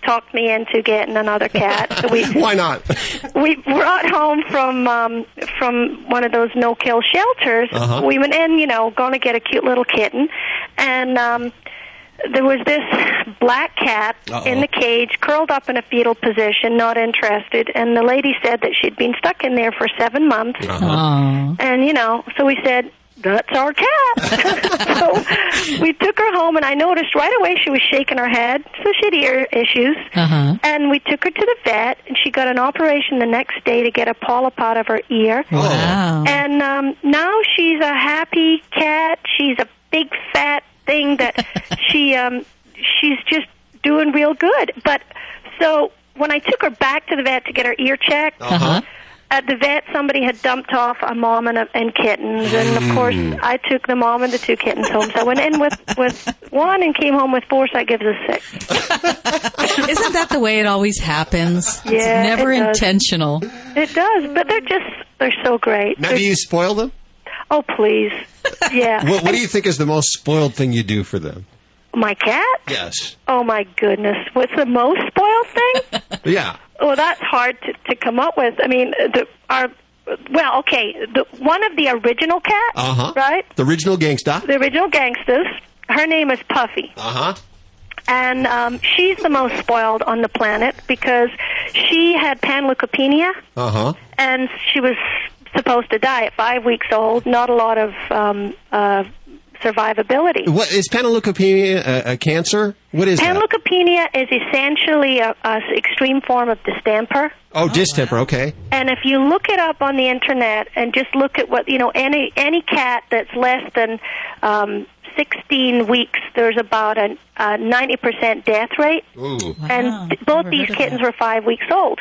talked me into getting another cat. So we Why not? we brought home from um from one of those no kill shelters. Uh-huh. We went in, you know, going to get a cute little kitten, and um there was this black cat Uh-oh. in the cage, curled up in a fetal position, not interested. And the lady said that she'd been stuck in there for seven months. Aw. And you know, so we said, "That's our cat." so we took her home, and I noticed right away she was shaking her head, so she had ear issues. Uh-huh. And we took her to the vet, and she got an operation the next day to get a polyp out of her ear. Wow. And um, now she's a happy cat. She's a big fat thing that she um, she's just doing real good. But so when I took her back to the vet to get her ear checked. Uh-huh. At the vet, somebody had dumped off a mom and, a, and kittens, and of course, I took the mom and the two kittens home. So I went in with with one and came home with four, so that gives us six. Isn't that the way it always happens? Yeah, it's never it intentional. It does, but they're just they're so great. Now, They're- do you spoil them? Oh, please, yeah. What, what do you think is the most spoiled thing you do for them? My cat? Yes. Oh my goodness, what's the most spoiled thing? Yeah. Well, that's hard to, to come up with. I mean, the, our well, okay, the, one of the original cats, Uh-huh. right? The original gangsta. The original gangsters. Her name is Puffy, Uh-huh. and um, she's the most spoiled on the planet because she had panleukopenia, Uh-huh. and she was supposed to die at five weeks old. Not a lot of um, uh, survivability. What is panleukopenia a, a cancer? What is that? Panleukopenia is essentially a, a extreme form of distemper. Oh, distemper. Okay. And if you look it up on the internet and just look at what you know, any any cat that's less than um, 16 weeks, there's about a, a 90% death rate. Ooh. and th- both these kittens were five weeks old.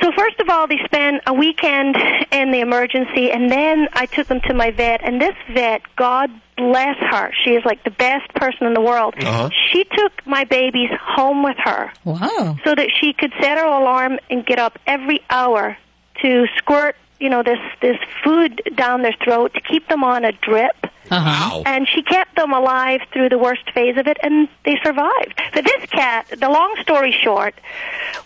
So first of all, they spent a weekend in the emergency, and then I took them to my vet. And this vet, God bless her, she is like the best person in the world. Uh-huh. She took my babies home with her Wow. so that she could set her alarm and get up every hour to squirt, you know, this this food down their throat to keep them on a drip. Uh-huh. And she kept them alive through the worst phase of it, and they survived. But this cat, the long story short,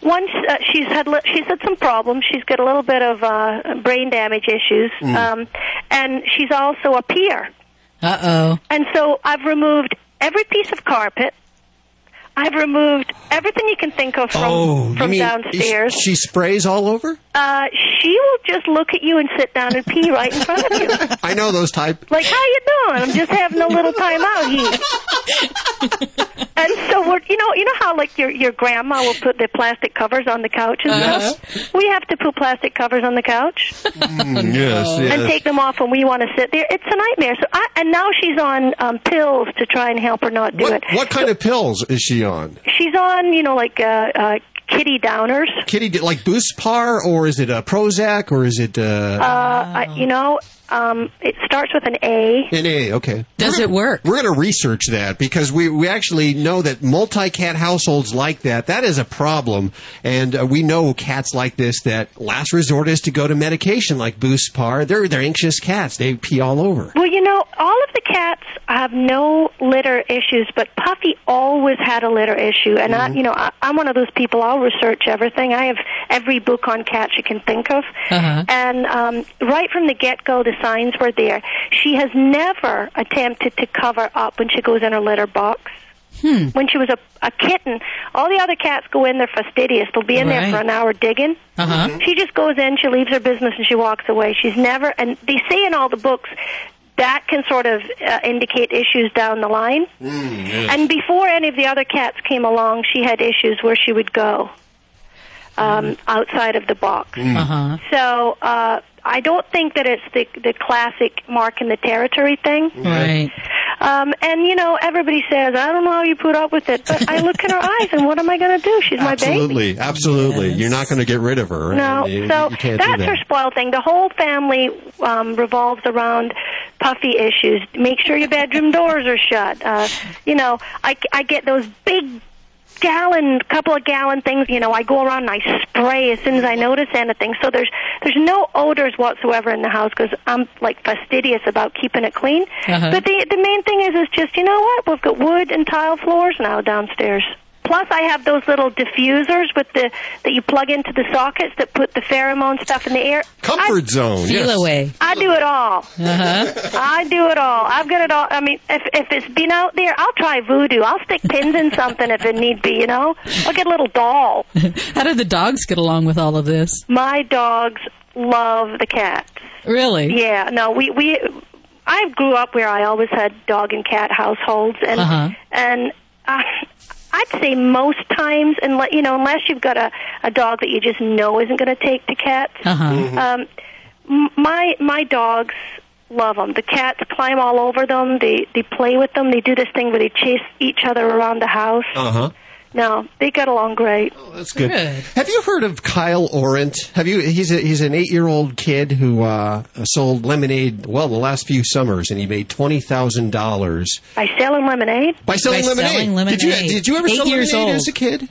once uh, she's had li- she's had some problems. She's got a little bit of uh, brain damage issues, Mm. um, and she's also a peer. Uh-oh. And so I've removed every piece of carpet. I've removed everything you can think of from oh, from mean downstairs. She sprays all over? Uh, she will just look at you and sit down and pee right in front of you. I know those type. Like, how you doing? I'm just having a little time out here. and so we're, you know, you know how like your your grandma will put the plastic covers on the couch and Uh-huh. stuff. We have to put plastic covers on the couch Mm, yes, and take them off when we want to sit there. It's a nightmare. So I, and now she's on um, pills to try and help her not do what, it. what kind of pills is she on? She's on, you know, like uh, uh, kitty downers. Kitty, like Buspar, or is it a Prozac, or is it Uh, uh, I, you know, um, it starts with an A. an A? Okay. Does it work? We're going to research that because we, we actually know that multi cat households like that, that is a problem. And uh, we know cats like this that last resort is to go to medication like Buspar. They're, they're anxious cats. They pee all over. Well, you know, all of the cats have no litter issues, but Puffy always had a litter issue. And I, you know, I, I'm one of those people. I'll research everything. I have every book on cats you can think of. Uh-huh. And um, right from the get go, the signs were there. She has never attempted to cover up when she goes in her litter box. Hmm. When she was a, a kitten, all the other cats go in there fastidious. They'll be in there for an hour digging. Uh-huh. She just goes in, she leaves her business, and she walks away. She's never, and they say in all the books that can sort of uh, indicate issues down the line. And before any of the other cats came along, she had issues where she would go um, outside of the box. Uh-huh. So uh, I don't think that it's the the classic mark in the territory thing. Right. Um, and you know, everybody says, "I don't know how you put up with it," but I look in her eyes, and what am I going to do? She's my baby. Absolutely, absolutely. You're not going to get rid of her. No, You- so you can't do that's that. her spoiled thing. The whole family um, revolves around puffy issues. Make sure your bedroom doors are shut. Uh, you know, I, I get those big gallon, couple of gallon things. You know, I go around and I spray as soon as I notice anything. So there's there's no odors whatsoever in the house because I'm like fastidious about keeping it clean. Uh-huh. But the the main thing is is just you know what we've got wood and tile floors now downstairs. Plus, I have those little diffusers with the that you plug into the sockets that put the pheromone stuff in the air. Comfort zone. Feel yes. away. I do it all. Uh-huh. I do it all. I've got it all. I mean, if if it's been out there, I'll try voodoo. I'll stick pins in something if it need be. You know, I'll get a little doll. How do the dogs get along with all of this? My dogs love the cats. Really? Yeah. No, we we. I grew up where I always had dog and cat households, and Uh-huh. and uh, I'd say most times, and you know, unless you've got a a dog that you just know isn't going to take to cats, Uh-huh. um, my my dogs love them. The cats climb all over them. They they play with them. They do this thing where they chase each other around the house. Uh huh. No, they get along great. That's good. Have you heard of Kyle Orant? Have you? He's a, he's an eight year old kid who uh, sold lemonade. Well, the last few summers, and he made twenty thousand dollars By selling lemonade. by selling By lemonade. selling lemonade. Did you lemonade. did you ever Eight sell lemonade old. as a kid?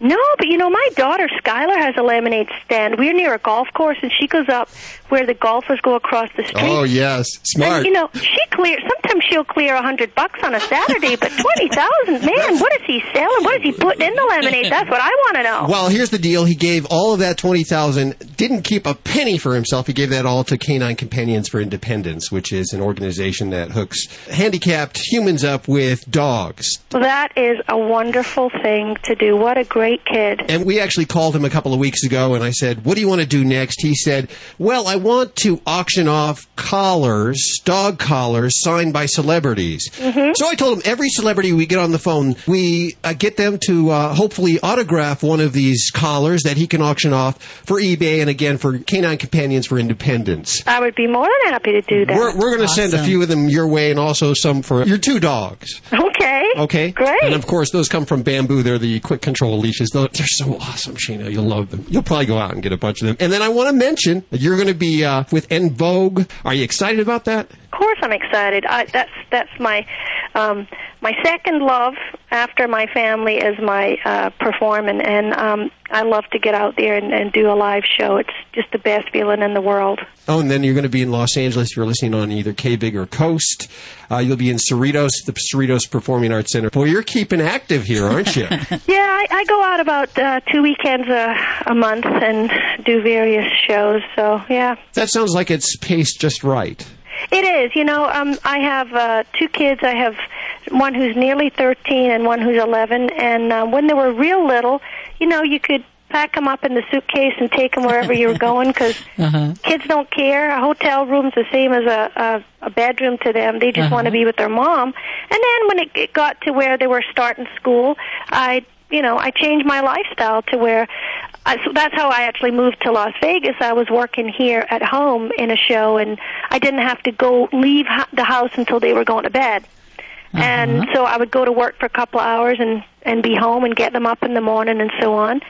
No, but you know, my daughter Skylar has a lemonade stand. We're near a golf course, and she goes up where the golfers go across the street. Oh yes, smart. And, you know, she clear. Sometimes she'll clear a hundred bucks on a Saturday, but twenty thousand, man, what is he selling? What is he putting in the lemonade? That's what I want to know. Well, here's the deal. He gave all of that twenty thousand. Didn't keep a penny for himself. He gave that all to Canine Companions for Independence, which is an organization that hooks handicapped humans up with dogs. Well, that is a wonderful thing to do. What a great kid. And we actually called him a couple of weeks ago, and I said, "What do you want to do next?" He said, "Well, I want to auction off collars, dog collars signed by celebrities." Mm-hmm. So I told him every celebrity we get on the phone, we uh, get them to uh, hopefully autograph one of these collars that he can auction off for eBay, and again for Canine Companions for Independence. I would be more than happy to do that. We're, we're going to send a few of them your way, and also some for your two dogs. okay. Okay. Great. And of course, those come from Bamboo. They're the quick control leashes. They're so awesome, Sheena. You'll love them. You'll probably go out and get a bunch of them. And then I want to mention that you're going to be uh, with En Vogue. Are you excited about that? Of course, I'm excited. I, that's that's my um, my second love after my family is my uh, performing, and um, I love to get out there and, and do a live show. It's just the best feeling in the world. Oh, and then you're going to be in Los Angeles. If you're listening on either K Big or Coast. Uh, you'll be in Cerritos, the Cerritos Performing Arts Center. Boy, you're keeping active here, aren't you? Yeah, I, I go out about uh, two weekends a, a month and do various shows. So yeah. that sounds like it's paced just right. It is. You know, um, I have uh, two kids. I have one who's nearly 13 and one who's 11. And uh, when they were real little, you know, you could pack them up in the suitcase and take them wherever you were going because Uh-huh. kids don't care. A hotel room's the same as a a, a bedroom to them. They just Uh-huh. want to be with their mom. And then when it, it got to where they were starting school, I you know I changed my lifestyle to where. I, so that's how I actually moved to Las Vegas. I was working here at home in a show, and I didn't have to go leave the house until they were going to bed. And so I would go to work for a couple of hours and and be home and get them up in the morning and so on.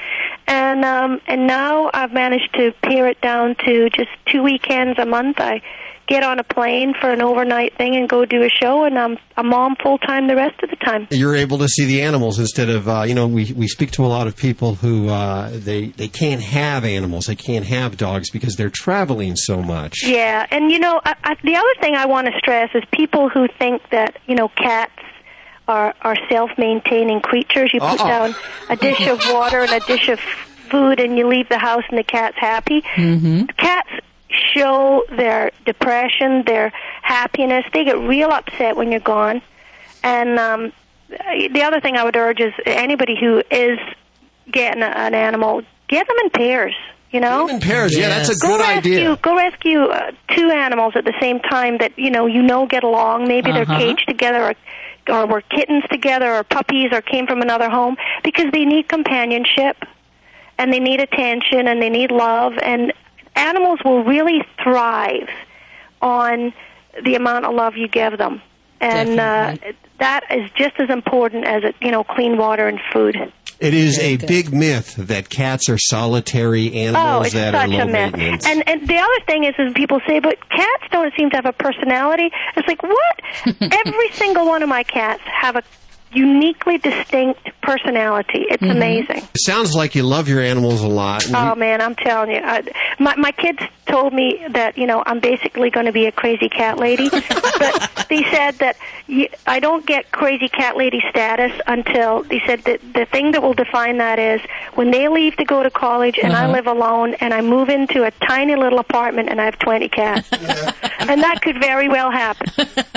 And um and now I've managed to pare it down to just two weekends a month. I get on a plane for an overnight thing and go do a show and I'm a mom full time the rest of the time. You're able to see the animals instead of uh, you know we, we speak to a lot of people who uh, they they can't have animals they can't have dogs because they're traveling so much. Yeah, and you know, I, I, the other thing I want to stress is people who think that you know cats are are self-maintaining creatures. You put Uh-uh. down a dish of water and a dish of food, and you leave the house, and the cat's happy. Mm-hmm. Cats show their depression, their happiness. They get real upset when you're gone. And um, the other thing I would urge is anybody who is getting a, an animal, get them in pairs. You know, in pairs, yeah, that's a go good rescue, idea. Go rescue uh, two animals at the same time that you know you know get along. Maybe Uh-huh. they're caged together, or, or were kittens together, or puppies, or came from another home because they need companionship and they need attention and they need love and animals will really thrive on the amount of love you give them. And uh, that is just as important as it, you know clean water and food. It is a big myth that cats are solitary oh animals it's that such are low a myth. maintenance. and and the other thing is is people say but cats don't seem to have a personality. It's like what? Every single one of my cats have a uniquely distinct personality it's amazing It sounds like you love your animals a lot. Oh man, I'm telling you, I, my my kids told me that you know I'm basically going to be a crazy cat lady, but they said that you, I don't get crazy cat lady status until they said that the thing that will define that is when they leave to go to college and I Uh-huh. live alone and I move into a tiny little apartment and I have 20 cats, and that could very well happen.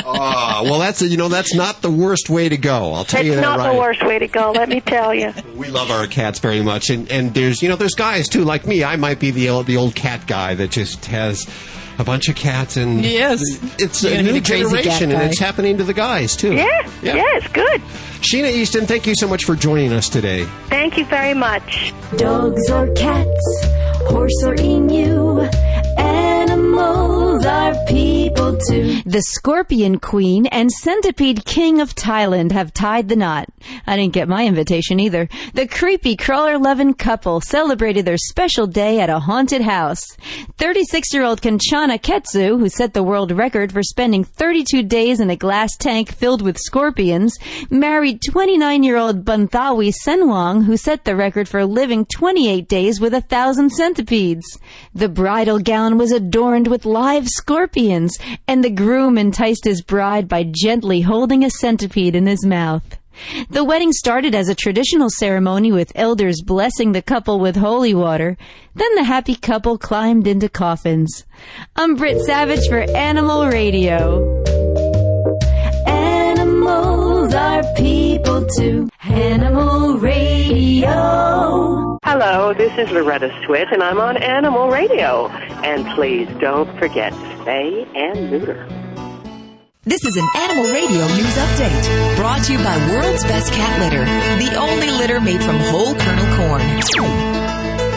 Ah, well, that's a, you know that's not the worst way to go. I'll tell you It's that not right. the worst way to go, let me tell you. We love our cats very much, and and there's you know there's guys too like me. I might be the old, the old cat guy that just has a bunch of cats, and Yes. it's You're a new be the crazy cat generation, and it's happening to the guys too. Yeah, yeah, it's good. Sheena Easton, thank you so much for joining us today. Thank you very much. Dogs or cats, horse or emu, animals are people too. The Scorpion Queen and Centipede King of Thailand have tied the knot. I didn't get my invitation either. The creepy crawler loving couple celebrated their special day at a haunted house. 36 year old Kanchana Ketsu, who set the world record for spending 32 days in a glass tank filled with scorpions, married 29 year old Banthawi Senwang, who set the record for living 28 days with a thousand centipedes. The bridal gown was adorned with live scorpions, and the groom enticed his bride by gently holding a centipede in his mouth. The wedding started as a traditional ceremony with elders blessing the couple with holy water. Then the happy couple climbed into coffins. I'm Britt Savage for Animal Radio. Animals are people too. Animal Radio. Hello, this is Loretta Swit, and I'm on Animal Radio. And please don't forget to spay and neuter. This is an Animal Radio news update brought to you by World's Best Cat Litter, the only litter made from whole kernel corn.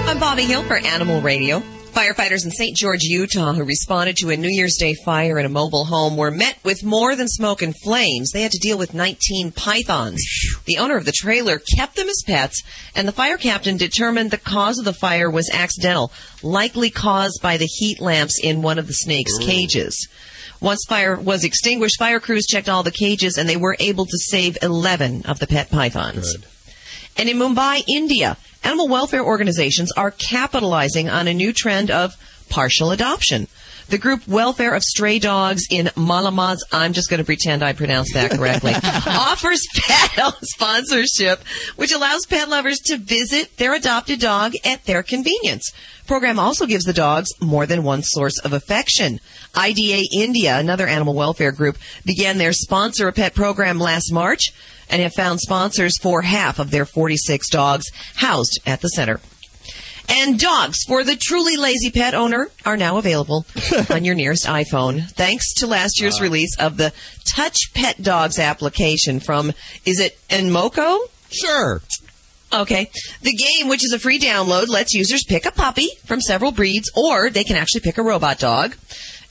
I'm Bobby Hill for Animal Radio. Firefighters in St. George, Utah, who responded to a New Year's Day fire in a mobile home were met with more than smoke and flames. They had to deal with 19 pythons. The owner of the trailer kept them as pets, and the fire captain determined the cause of the fire was accidental, likely caused by the heat lamps in one of the snake's cages. Once fire was extinguished, fire crews checked all the cages and they were able to save 11 of the pet pythons. And in Mumbai, India, animal welfare organizations are capitalizing on a new trend of partial adoption. The group Welfare of Stray Dogs in Malamaz, I'm just going to pretend I pronounced that correctly, offers pet sponsorship, which allows pet lovers to visit their adopted dog at their convenience. Program also gives the dogs more than one source of affection. IDA India, another animal welfare group, began their sponsor a pet program last March and have found sponsors for half of their 46 dogs housed at the center. And dogs for the truly lazy pet owner are now available on your nearest iPhone, thanks to last year's uh. release of the Touch Pet Dogs application from, is it Enmoco? Sure. Okay. The game, which is a free download, lets users pick a puppy from several breeds, or they can actually pick a robot dog.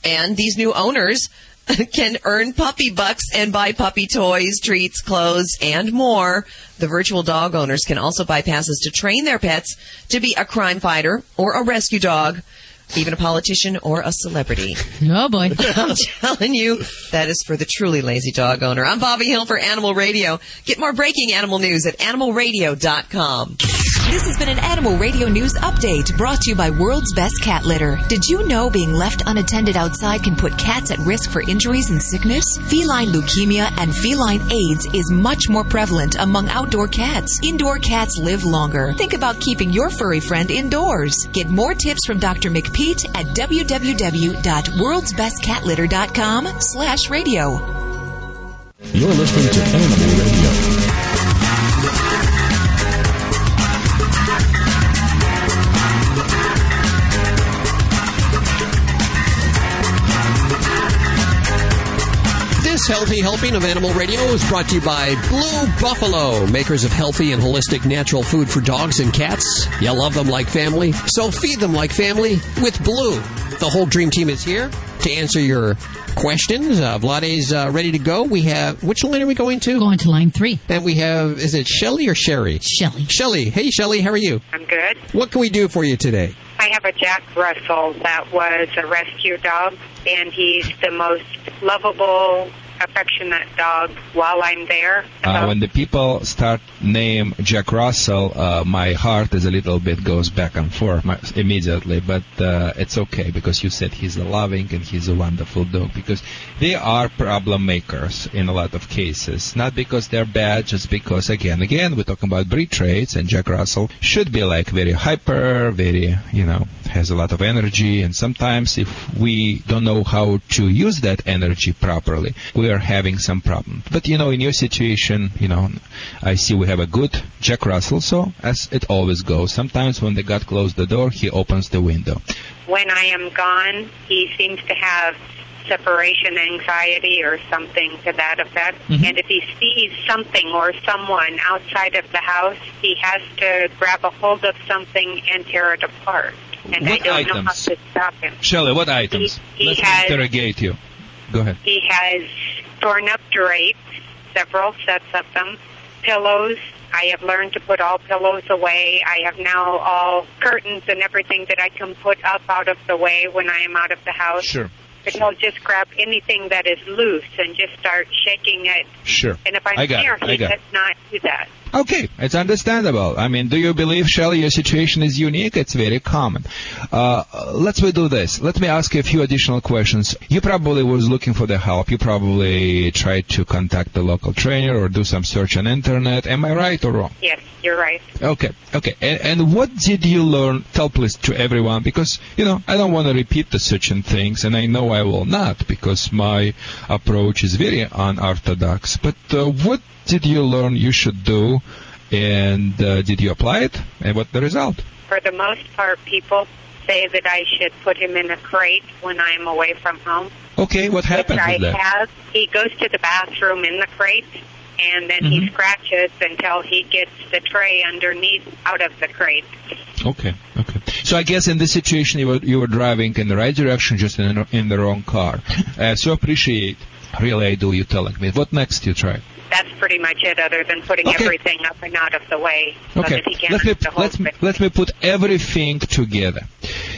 And these new owners can earn puppy bucks and buy puppy toys, treats, clothes, and more. The virtual dog owners can also buy passes to train their pets to be a crime fighter or a rescue dog, even a politician or a celebrity. Oh boy. I'm telling you, that is for the truly lazy dog owner. I'm Bobby Hill for Animal Radio. Get more breaking animal news at animalradio.com. This has been an Animal Radio News Update brought to you by World's Best Cat Litter. Did you know being left unattended outside can put cats at risk for injuries and sickness? Feline leukemia and feline AIDS is much more prevalent among outdoor cats. Indoor cats live longer. Think about keeping your furry friend indoors. Get more tips from Dr. McPeat at www.worldsbestcatlitter.com slash radio. You're listening to Animal Radio. This healthy helping of Animal Radio is brought to you by Blue Buffalo, makers of healthy and holistic natural food for dogs and cats. You love them like family, so feed them like family with Blue. The whole dream team is here to answer your questions. Uh, Vladi's uh, ready to go. We have which line are we going to? Going to line three. And we have is it Shelly or Sherry? Shelly. Shelly. Hey Shelly, how are you? I'm good. What can we do for you today? I have a Jack Russell that was a rescue dog, and he's the most lovable, affectionate dog while I'm there. Uh, when the people start name Jack Russell, uh, my heart is a little bit goes back and forth my, immediately, but uh, it's okay because you said he's a loving and he's a wonderful dog because they are problem makers in a lot of cases. Not because they're bad, just because again, again, we're talking about breed traits and Jack Russell should be like very hyper, very, you know, has a lot of energy and sometimes if we don't know how to use that energy properly, we are having some problem. But you know, in your situation, you know, I see we have a good Jack Russell, so as it always goes, sometimes when the God closes the door, he opens the window. When I am gone, he seems to have separation anxiety or something to that effect. Mhm. And if he sees something or someone outside of the house, he has to grab a hold of something and tear it apart. And I What don't know how items? to stop him. Shelley, what items? he Let's has- interrogate you. Go ahead. He has torn up drapes, several sets of them, pillows. I have learned to put all pillows away. I have now all curtains and everything that I can put up out of the way when I am out of the house. Sure. But he'll just grab anything that is loose and just start shaking it. Sure. And if I'm I got here, it. I he got does it. not do that. Okay, it's understandable. I mean, do you believe, Shelley, your situation is unique? It's very common. Uh, let's we do this. Let me ask you a few additional questions. You probably was looking for the help. You probably tried to contact the local trainer or do some search on internet. Am I right or wrong? Yes, you're right. Okay, okay. And, and what did you learn? Tell please to everyone because, you know, I don't want to repeat the certain things and I know I will not because my approach is very unorthodox. But uh, what did you learn you should do and uh, did you apply it and what the result? For the most part, people say that I should put him in a crate when I am away from home. Okay, what happened which I with that? have. He goes to the bathroom in the crate, and then he Mhm. scratches until he gets the tray underneath out of the crate. Okay, okay. So I guess in this situation you were you were driving in the right direction, just in, in the wrong car. Uh, so appreciate, really I do you telling me. What next you try? That's pretty much it, other than putting Okay. everything up and out of the way so Okay, that he can't let me let me let me put everything together.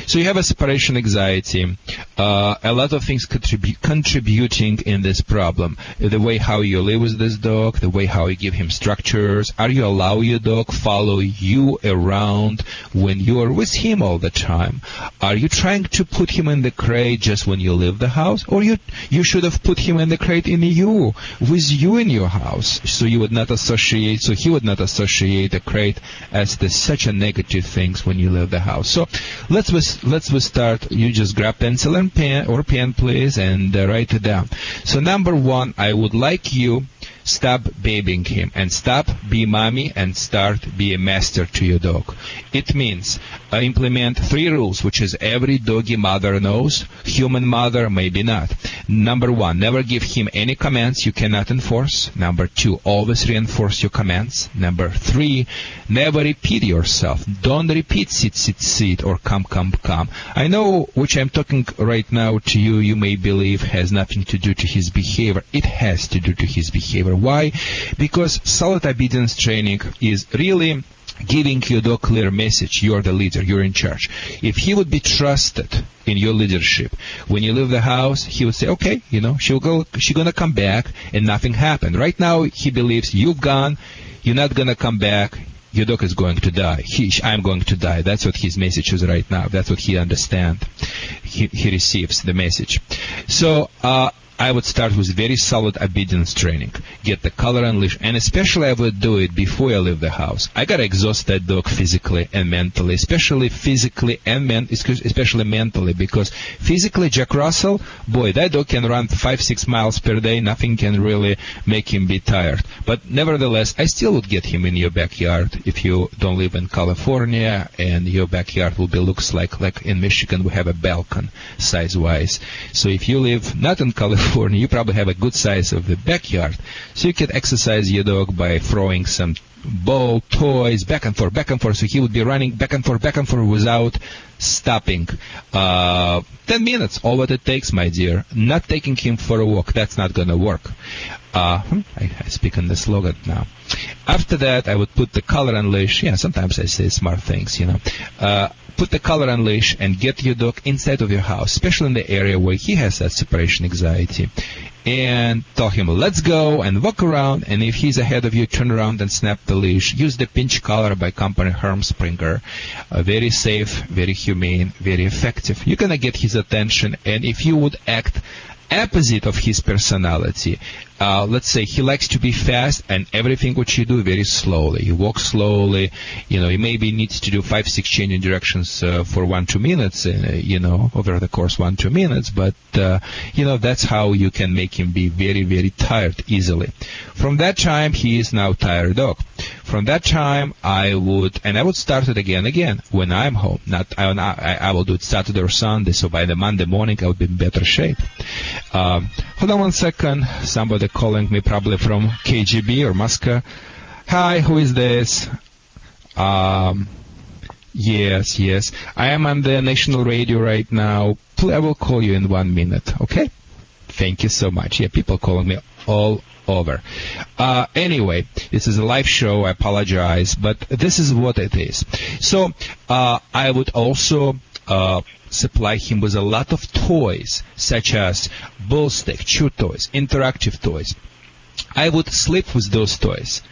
So you have a separation anxiety, uh, a lot of things contribu- contributing in this problem. The way how you live with this dog, the way how you give him structures. Are you allow your dog follow you around when you are with him all the time? Are you trying to put him in the crate just when you leave the house, or you you should have put him in the crate in you with you in your house, so you would not associate, so he would not associate the crate as the such a negative things when you leave the house. So let's let's start. You just grab pencil and pen or pen, please, and uh, write it down. So number one, I would like you stop babying him and stop be mommy and start be a master to your dog. It means uh, implement three rules, which is every doggy mother knows, human mother maybe not. Number one, never give him any commands you cannot enforce. Number two, always reinforce your commands. Number three, never repeat yourself. Don't repeat sit, sit, sit or come, come, come. I know which I'm talking right now to you, you may believe has nothing to do to his behavior. It has to do to his behavior. Why? Because solid obedience training is really giving your dog clear message you're the leader you're in charge if he would be trusted in your leadership when you leave the house he would say okay you know she'll go she's gonna come back and nothing happened right now he believes you've gone you're not gonna come back your dog is going to die. He, I'm going to die. That's what his message is right now. That's what he understands. He, he receives the message. So, uh, I would start with very solid obedience training. Get the collar and leash, and especially I would do it before I leave the house. I gotta exhaust that dog physically and mentally, especially physically and men, especially mentally, because physically Jack Russell, boy, that dog can run five, six miles per day. Nothing can really make him be tired. But nevertheless, I still would get him in your backyard if you don't live in California, and your backyard will be looks like like in Michigan we have a balcony size wise. So if you live not in California You probably have a good size of the backyard. So you can exercise your dog by throwing some ball, toys, back and forth, back and forth. So he would be running back and forth, back and forth without stopping. Uh, 10 minutes, all what it takes, my dear. Not taking him for a walk, that's not gonna work. Uh, I, I speak in the slogan now. After that, I would put the collar and leash. Yeah, sometimes I say smart things, you know. Uh, put the collar on leash and get your dog inside of your house, especially in the area where he has that separation anxiety. And tell him, let's go and walk around. And if he's ahead of you, turn around and snap the leash. Use the pinch collar by company Herm Sprenger. Uh, very safe, very humane, very effective. You're to get his attention. And if you would act opposite of his personality. Uh, let's say he likes to be fast and everything which you do very slowly. He walks slowly, you know, he maybe needs to do five, six changing directions uh, for one, two minutes, uh, you know, over the course one, two minutes, but, uh, you know, that's how you can make him be very, very tired easily. From that time, he is now tired dog. From that time, I would, and I would start it again, again, when I'm home. Not, I, I, I will do it Saturday or Sunday, so by the Monday morning, I would be in better shape. Um, hold on one second. Somebody calling me probably from KGB or Moscow. Hi, who is this? Um, yes, yes. I am on the national radio right now. I will call you in one minute, okay? Thank you so much. Yeah, people calling me all over. Uh, anyway, this is a live show. I apologize, but this is what it is. So uh, I would also uh, supply him with a lot of toys, such as bull stick, chew toys, interactive toys. I would sleep with those toys.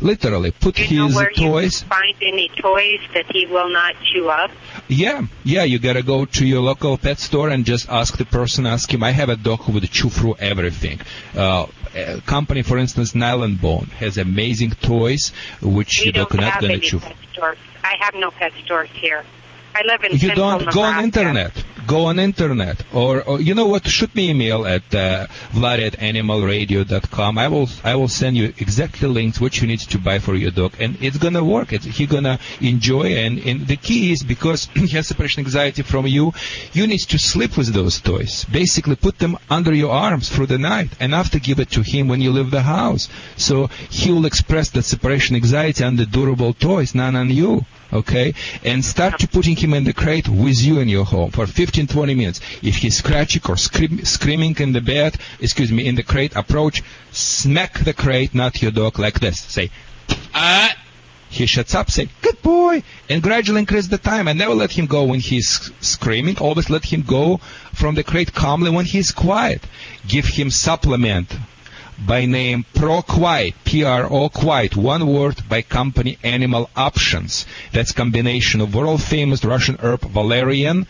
Literally, put you know where toys. you find any toys that he will not chew up? Yeah, yeah, you gotta go to your local pet store and just ask the person, ask him, I have a dog who would chew through everything. Uh, a company, for instance, Nylabone, has amazing toys which we dog don't not any pet stores. I have no pet stores here. I live in You central don't go on internet. Go on internet, or, or you know what? Shoot me email at uh, vlad at animalradio.com. I will I will send you exactly links what you need to buy for your dog, and it's gonna work. It's, he gonna enjoy, and, and the key is because he has separation anxiety from you, you need to sleep with those toys. Basically, put them under your arms through the night, and after give it to him when you leave the house. So he will express that separation anxiety on the durable toys, not on you okay? And start to putting him in the crate with you in your home for 15, 20 minutes. If he's scratching or scream, screaming in the bed, excuse me, in the crate, approach, smack the crate, not your dog, like this. Say, ah. He shuts up, say, good boy, and gradually increase the time. And never let him go when he's screaming. Always let him go from the crate calmly when he's quiet. Give him supplement by name Pro Quiet, P-R-O Quiet, one word by company Animal Options. That's combination of world famous Russian herb valerian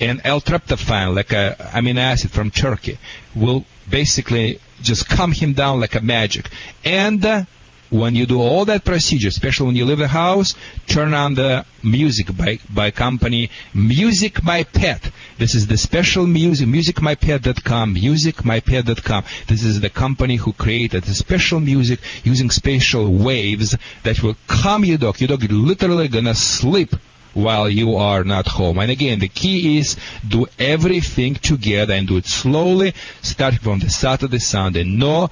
and L-tryptophan, like a amino acid from Turkey, will basically just calm him down like a magic. And uh, when you do all that procedure, especially when you leave the house, turn on the music by, by company Music My Pet. This is the special music, musicmypet.com, musicmypet.com. This is the company who created the special music using spatial waves that will calm your dog. Your dog is literally gonna sleep while you are not home. And again, the key is do everything together and do it slowly, starting from the Saturday, Sunday. No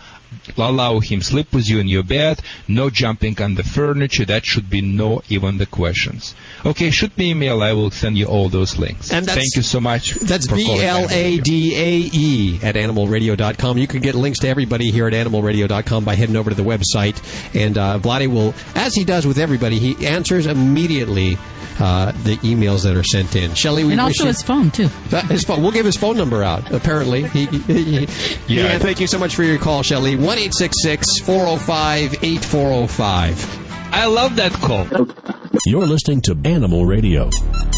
allow him sleep with you in your bed, no jumping on the furniture. That should be no even the questions. Okay, shoot me email. I will send you all those links. And Thank you so much. That's B L A D A E at animalradio.com. You can get links to everybody here at animalradio.com by heading over to the website. And uh, Vladi will, as he does with everybody, he answers immediately uh, the emails that are sent in. Shelley, we and wish also you- his phone too. Uh, his phone. We'll give his phone number out. Apparently, he, he- he- yeah. Thank you so much for your call, Shelley. One eight six six four zero five eight four zero five. I love that call. You're listening to Animal Radio.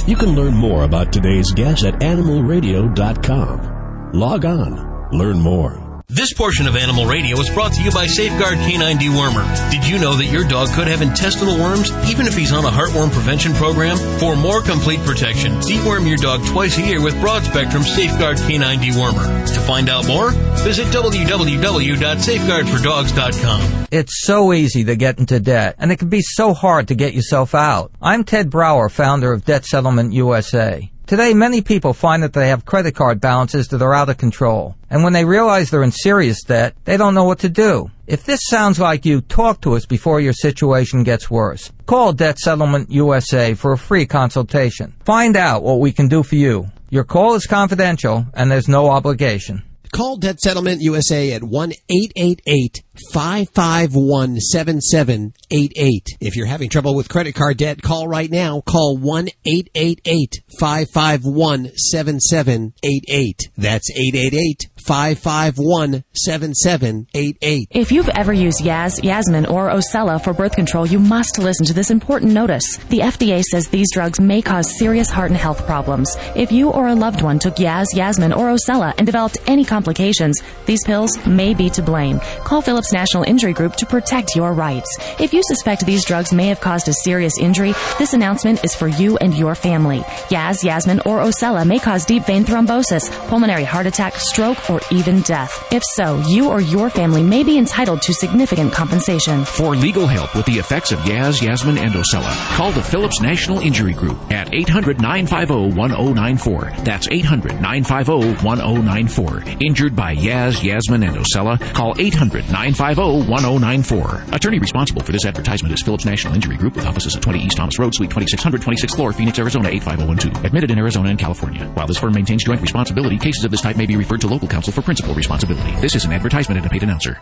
You can learn more about today's guest at animalradio.com. Log on, learn more. This portion of Animal Radio is brought to you by Safeguard Canine Dewormer. Did you know that your dog could have intestinal worms even if he's on a heartworm prevention program? For more complete protection, deworm your dog twice a year with broad spectrum Safeguard Canine Dewormer. To find out more, visit www.safeguardfordogs.com. It's so easy to get into debt, and it can be so hard to get yourself out. I'm Ted Brower, founder of Debt Settlement USA. Today, many people find that they have credit card balances that are out of control. And when they realize they're in serious debt, they don't know what to do. If this sounds like you, talk to us before your situation gets worse. Call Debt Settlement USA for a free consultation. Find out what we can do for you. Your call is confidential, and there's no obligation. Call Debt Settlement USA at 1 888 551 7788. If you're having trouble with credit card debt, call right now. Call 1 888 551 7788. That's 888 551 7788. If you've ever used Yaz, Yasmin, or Ocella for birth control, you must listen to this important notice. The FDA says these drugs may cause serious heart and health problems. If you or a loved one took Yaz, Yasmin, or Ocella and developed any complications, these pills may be to blame. Call Phillips National Injury Group to protect your rights. If you suspect these drugs may have caused a serious injury, this announcement is for you and your family. Yaz, Yasmin, or Ocella may cause deep vein thrombosis, pulmonary heart attack, stroke, or even death. If so, you or your family may be entitled to significant compensation. For legal help with the effects of Yaz, Yasmin, and Ocella, call the Phillips National Injury Group at 800 950 1094. That's 800 950 1094. Injured by Yaz, Yasmin, and Ocella, call 800 950 1094. Attorney responsible for this advertisement is Phillips National Injury Group with offices at 20 East Thomas Road, Suite 2600, 26th floor, Phoenix, Arizona 85012. Admitted in Arizona and California. While this firm maintains joint responsibility, cases of this type may be referred to local counsel for principal responsibility. This is an advertisement and a paid announcer.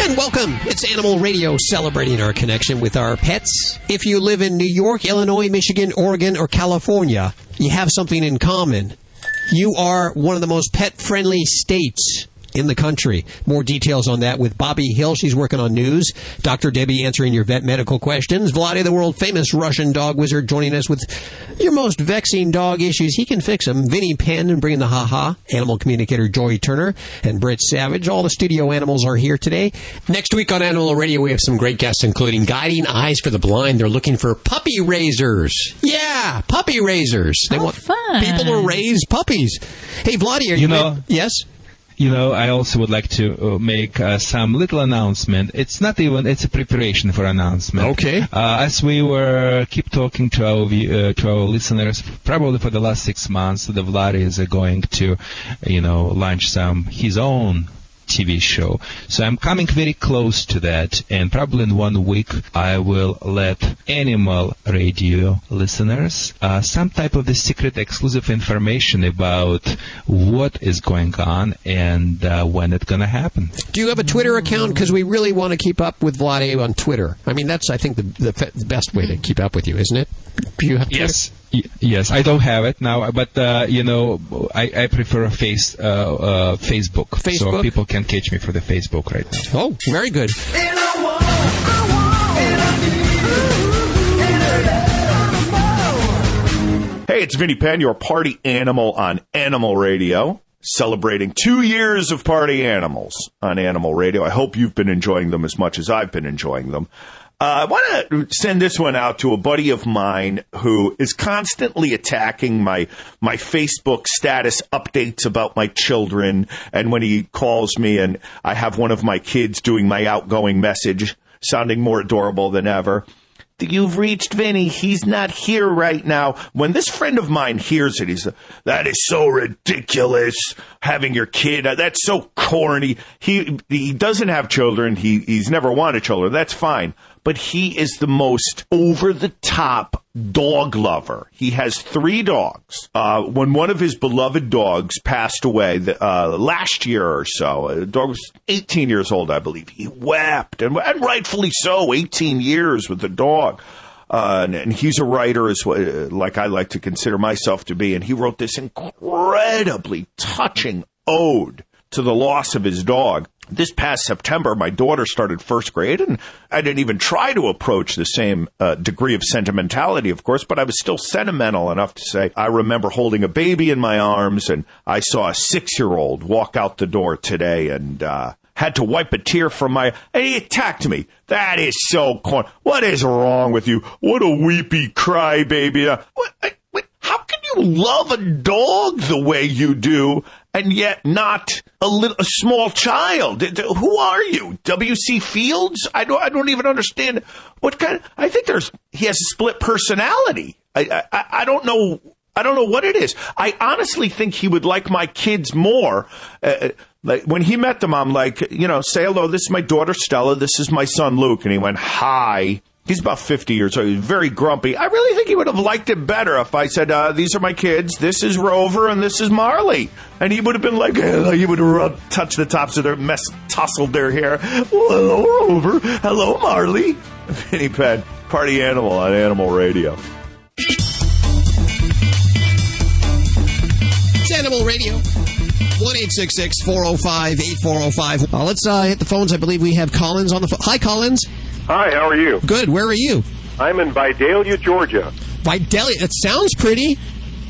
And welcome. It's Animal Radio celebrating our connection with our pets. If you live in New York, Illinois, Michigan, Oregon, or California, you have something in common. You are one of the most pet friendly states in the country. More details on that with Bobby Hill. She's working on news. Dr. Debbie answering your vet medical questions. Vladi, the world famous Russian dog wizard, joining us with your most vexing dog issues. He can fix them. Vinnie Penn and bringing the ha-ha. Animal communicator Joy Turner and Britt Savage. All the studio animals are here today. Next week on Animal Radio, we have some great guests, including Guiding Eyes for the Blind. They're looking for puppy raisers. Yeah, puppy raisers. They want people to raise puppies. Hey, Vladi, are you, You know- yes? You know, I also would like to uh, make uh, some little announcement. It's not even, it's a preparation for announcement. Okay. Uh, as we were keep talking to our uh, to our listeners, probably for the last six months, the Vlad is uh, going to, you know, launch some his own TV show. So I'm coming very close to that, and probably in one week I will let Animal Radio listeners uh, some type of the secret exclusive information about what is going on and uh, when it's going to happen. Do you have a Twitter account? Because we really want to keep up with Vladi on Twitter. I mean, that's I think the, the, the best way to keep up with you, isn't it? Do you have Twitter? Yes. Y- Yes, I don't have it now, but uh, you know, I, I prefer a face uh, uh, Facebook, so people can catch me for the Facebook right now. Oh, very good. Hey, it's Vinnie Penn, your party animal on Animal Radio, celebrating two years of party animals on Animal Radio. I hope you've been enjoying them as much as I've been enjoying them. Uh, I want to send this one out to a buddy of mine who is constantly attacking my my Facebook status updates about my children, and when he calls me and I have one of my kids doing my outgoing message, sounding more adorable than ever. You've reached Vinnie. He's not here right now. When this friend of mine hears it, he's that is so ridiculous. Having your kid, uh, that's so corny. He he doesn't have children. He he's never wanted children. That's fine. But he is the most over the top dog lover. He has three dogs. Uh, when one of his beloved dogs passed away uh, last year or so, the dog was 18 years old, I believe. He wept, and, and rightfully so. 18 years with the dog. Uh, and, and he's a writer as uh, like I like to consider myself to be. And he wrote this incredibly touching ode to the loss of his dog. This past September, my daughter started first grade, and I didn't even try to approach the same uh, degree of sentimentality, of course, but I was still sentimental enough to say, I remember holding a baby in my arms, and I saw a six year old walk out the door today, and, uh, had to wipe a tear from my, he attacked me. That is so corny. What is wrong with you? What a weepy crybaby. Uh, what, what- how can you love a dog the way you do and yet not a little, a small child? Who are you? W.C. Fields? I don't, I don't even understand what kind. I think there's, he has a split personality. I, I, I don't know. I don't know what it is. I honestly think he would like my kids more. Uh, like when he met them, I'm like, you know, say hello. This is my daughter Stella. This is my son Luke. And he went, hi. He's about 50 years old. He's very grumpy. I really think he would have liked it better if I said, uh, these are my kids. This is Rover and this is Marley. And he would have been like, uh, he would have touched the tops of their mess, tousled their hair. Well, hello, Rover. Hello, Marley. Vinnie Penn, party animal on Animal Radio. It's Animal Radio. 1 405 8405. Uh, let's uh, hit the phones. I believe we have Collins on the phone. Hi, Collins. Hi, how are you? Good. Where are you? I'm in Vidalia, Georgia. Vidalia. It sounds pretty.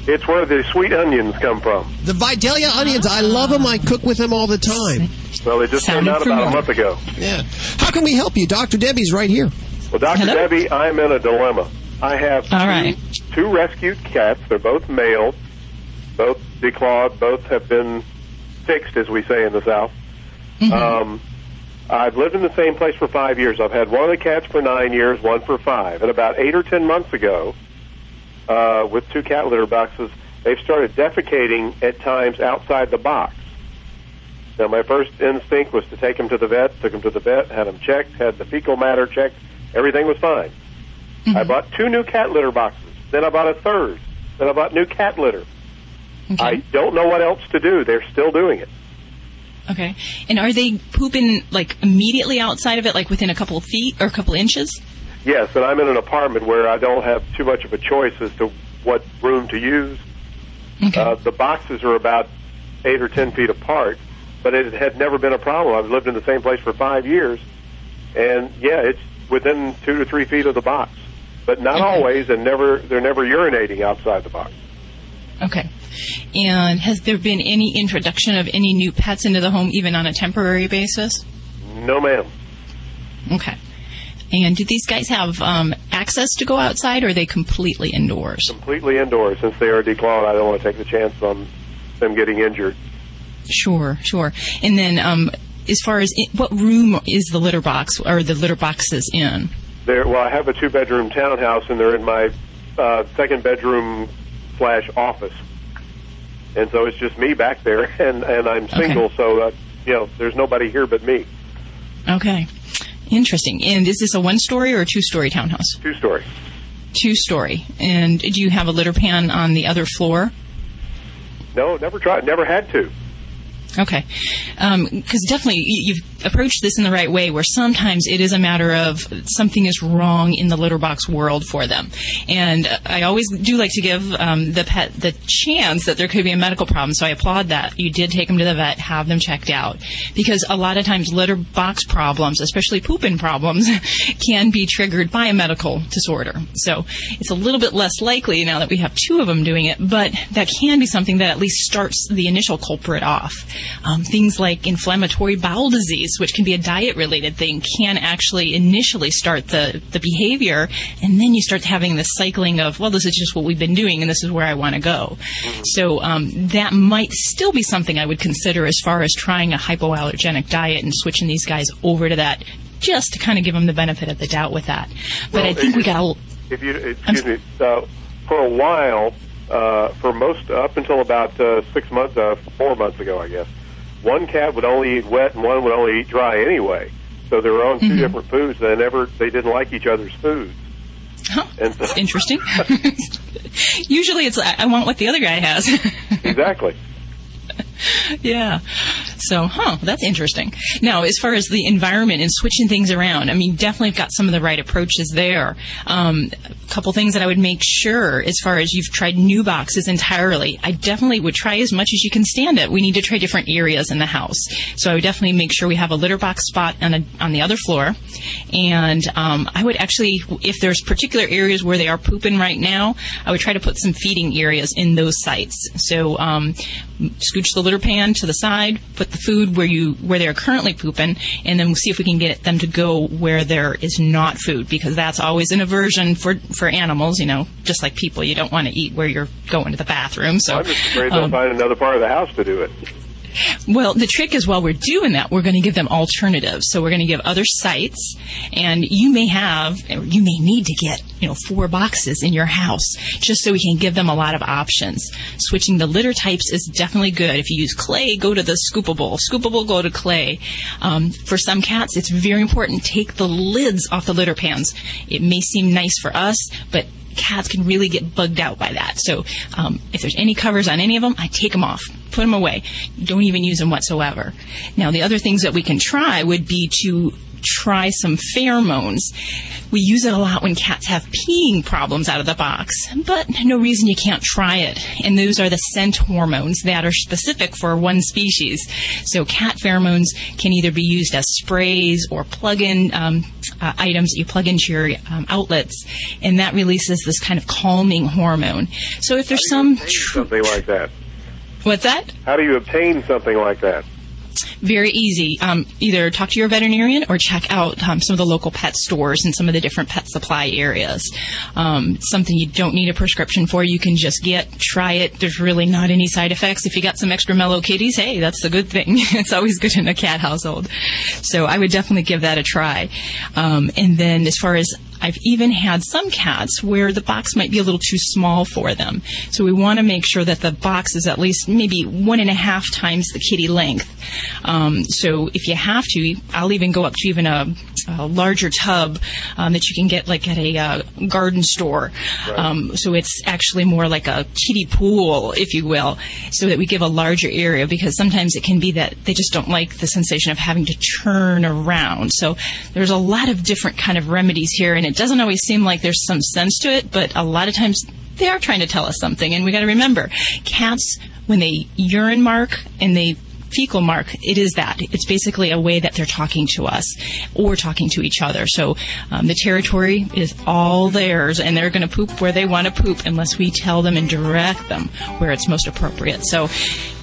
It's where the sweet onions come from. The Vidalia onions. I love them. I cook with them all the time. Well, they just Sounded came out about a month ago. Yeah. How can we help you? Dr. Debbie's right here. Well, Dr. Debbie, I'm in a dilemma. I have two, All right. two rescued cats. They're both male, both declawed, both have been fixed, as we say in the South. Um, I've lived in the same place for five years. I've had one of the cats for nine years, one for five. And about eight or ten months ago, uh, with two cat litter boxes, they've started defecating at times outside the box. Now, my first instinct was to take him to the vet. Took him to the vet, had him checked, had the fecal matter checked. Everything was fine. I bought two new cat litter boxes. Then I bought a third. Then I bought new cat litter. I don't know what else to do. They're still doing it. Okay. And are they pooping like immediately outside of it, like within a couple of feet or a couple inches? Yes, and I'm in an apartment where I don't have too much of a choice as to what room to use. Uh, the boxes are about eight or ten feet apart, but it had never been a problem. I've lived in the same place for five years, and yeah, it's within two to three feet of the box, but not always, and never they're never urinating outside the box. Okay. And has there been any introduction of any new pets into the home, even on a temporary basis? No, ma'am. Okay. And do these guys have um, access to go outside, or are they completely indoors? Completely indoors since they are declawed. I don't want to take the chance on them getting injured. Sure, sure. And then, um, as far as what room is the litter box or the litter boxes in? There, well, I have a two-bedroom townhouse, and they're in my uh, second bedroom slash office, and so it's just me back there, and and I'm single, so uh, you know, there's nobody here but me. Okay. Interesting. And is this a one story or a two story townhouse? Two story. Two story. And do you have a litter pan on the other floor? No, never tried. Never had to. Okay. Because definitely you- you've approached this in the right way, where sometimes it is a matter of something is wrong in the litter box world for them. And I always do like to give um, the pet the chance that there could be a medical problem. So I applaud that. You did take them to the vet, have them checked out. Because a lot of times litter box problems, especially pooping problems, can be triggered by a medical disorder. So it's a little bit less likely now that we have two of them doing it, but that can be something that at least starts the initial culprit off. Um, things like inflammatory bowel disease, which can be a diet related thing, can actually initially start the, the behavior, and then you start having this cycling of, well, this is just what we've been doing, and this is where I want to go. So um, that might still be something I would consider as far as trying a hypoallergenic diet and switching these guys over to that, just to kind of give them the benefit of the doubt with that. But Well, I think we got. If you excuse me, uh, for a while, uh, for most up until about uh, six months, uh, four months ago, I guess, one cat would only eat wet and one would only eat dry anyway. So they were on 2 different foods. They never they didn't like each other's foods. And so, Interesting. Usually it's, I I want what the other guy has. exactly. yeah. So, huh, that's interesting. Now, as far as the environment and switching things around, I mean, definitely got some of the right approaches there. Um, a couple things that I would make sure, as far as you've tried new boxes entirely, I definitely would try as much as you can stand it. We need to try different areas in the house. So I would definitely make sure we have a litter box spot on, a, on the other floor. And um, I would actually, if there's particular areas where they are pooping right now, I would try to put some feeding areas in those sites. So um, scooch the litter pan to the side, put the food where you where they're currently pooping, and then we'll see if we can get them to go where there is not food because that's always an aversion for for animals. You know, just like people, you don't want to eat where you're going to the bathroom. So I'm just afraid they'll um, find another part of the house to do it. Well, the trick is while we're doing that, we're going to give them alternatives. So we're going to give other sites, and you may have, you may need to get, you know, four boxes in your house just so we can give them a lot of options. Switching the litter types is definitely good. If you use clay, go to the scoopable. Scoopable, go to clay. Um, for some cats, it's very important. Take the lids off the litter pans. It may seem nice for us, but cats can really get bugged out by that. So um, if there's any covers on any of them, I take them off, put them away. Don't even use them whatsoever. Now, the other things that we can try would be to try some pheromones. We use it a lot when cats have peeing problems out of the box, but no reason you can't try it. And those are the scent hormones that are specific for one species. So cat pheromones can either be used as sprays or plug-in um, uh, items that you plug into your um, outlets, and that releases this kind of calming hormone. So if there's some Something like that. what's that? How do you obtain something like that? Very easy. Um, either talk to your veterinarian or check out um, some of the local pet stores and some of the different pet supply areas. Um, something you don't need a prescription for, you can just get, try it. There's really not any side effects. If you got some extra mellow kitties, hey, that's a good thing. it's always good in a cat household. So I would definitely give that a try. Um, and then as far as I've even had some cats where the box might be a little too small for them. So we want to make sure that the box is at least maybe one and a half times the kitty length. Um, so if you have to, I'll even go up to even a, a larger tub um, that you can get like at a uh, garden store. Um, so it's actually more like a kiddie pool, if you will, so that we give a larger area because sometimes it can be that they just don't like the sensation of having to turn around. So there's a lot of different kind of remedies here, and it doesn't always seem like there's some sense to it, but a lot of times they are trying to tell us something, and we got to remember, cats when they urine mark and they fecal mark, it is that. It's basically a way that they're talking to us or talking to each other. So um, the territory is all theirs, and they're going to poop where they want to poop unless we tell them and direct them where it's most appropriate. So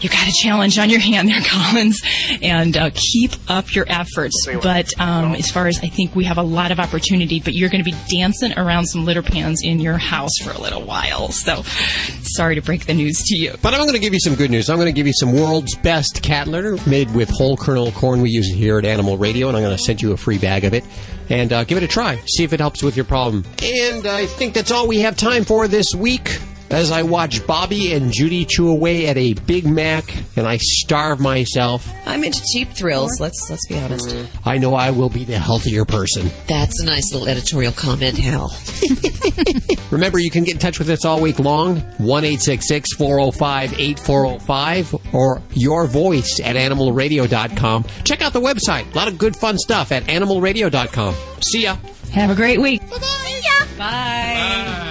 you got a challenge on your hand there, Collins, and uh, keep up your efforts. But um, as far as I think we have a lot of opportunity, but you're going to be dancing around some litter pans in your house for a little while. So sorry to break the news to you. But I'm going to give you some good news. I'm going to give you some world's best cat litter made with whole kernel corn we use here at Animal Radio, and I'm going to send you a free bag of it. And uh, give it a try. See if it helps with your problem. And I think that's all we have time for this week. As I watch Bobby and Judy chew away at a Big Mac and I starve myself, I'm into cheap thrills. Let's let's be honest. I know I will be the healthier person. That's a nice little editorial comment, Hal. Remember, you can get in touch with us all week long. 1 405 8405 or your voice at animalradio.com. Check out the website. A lot of good fun stuff at animalradio.com. See ya. Have a great week. Bye. Always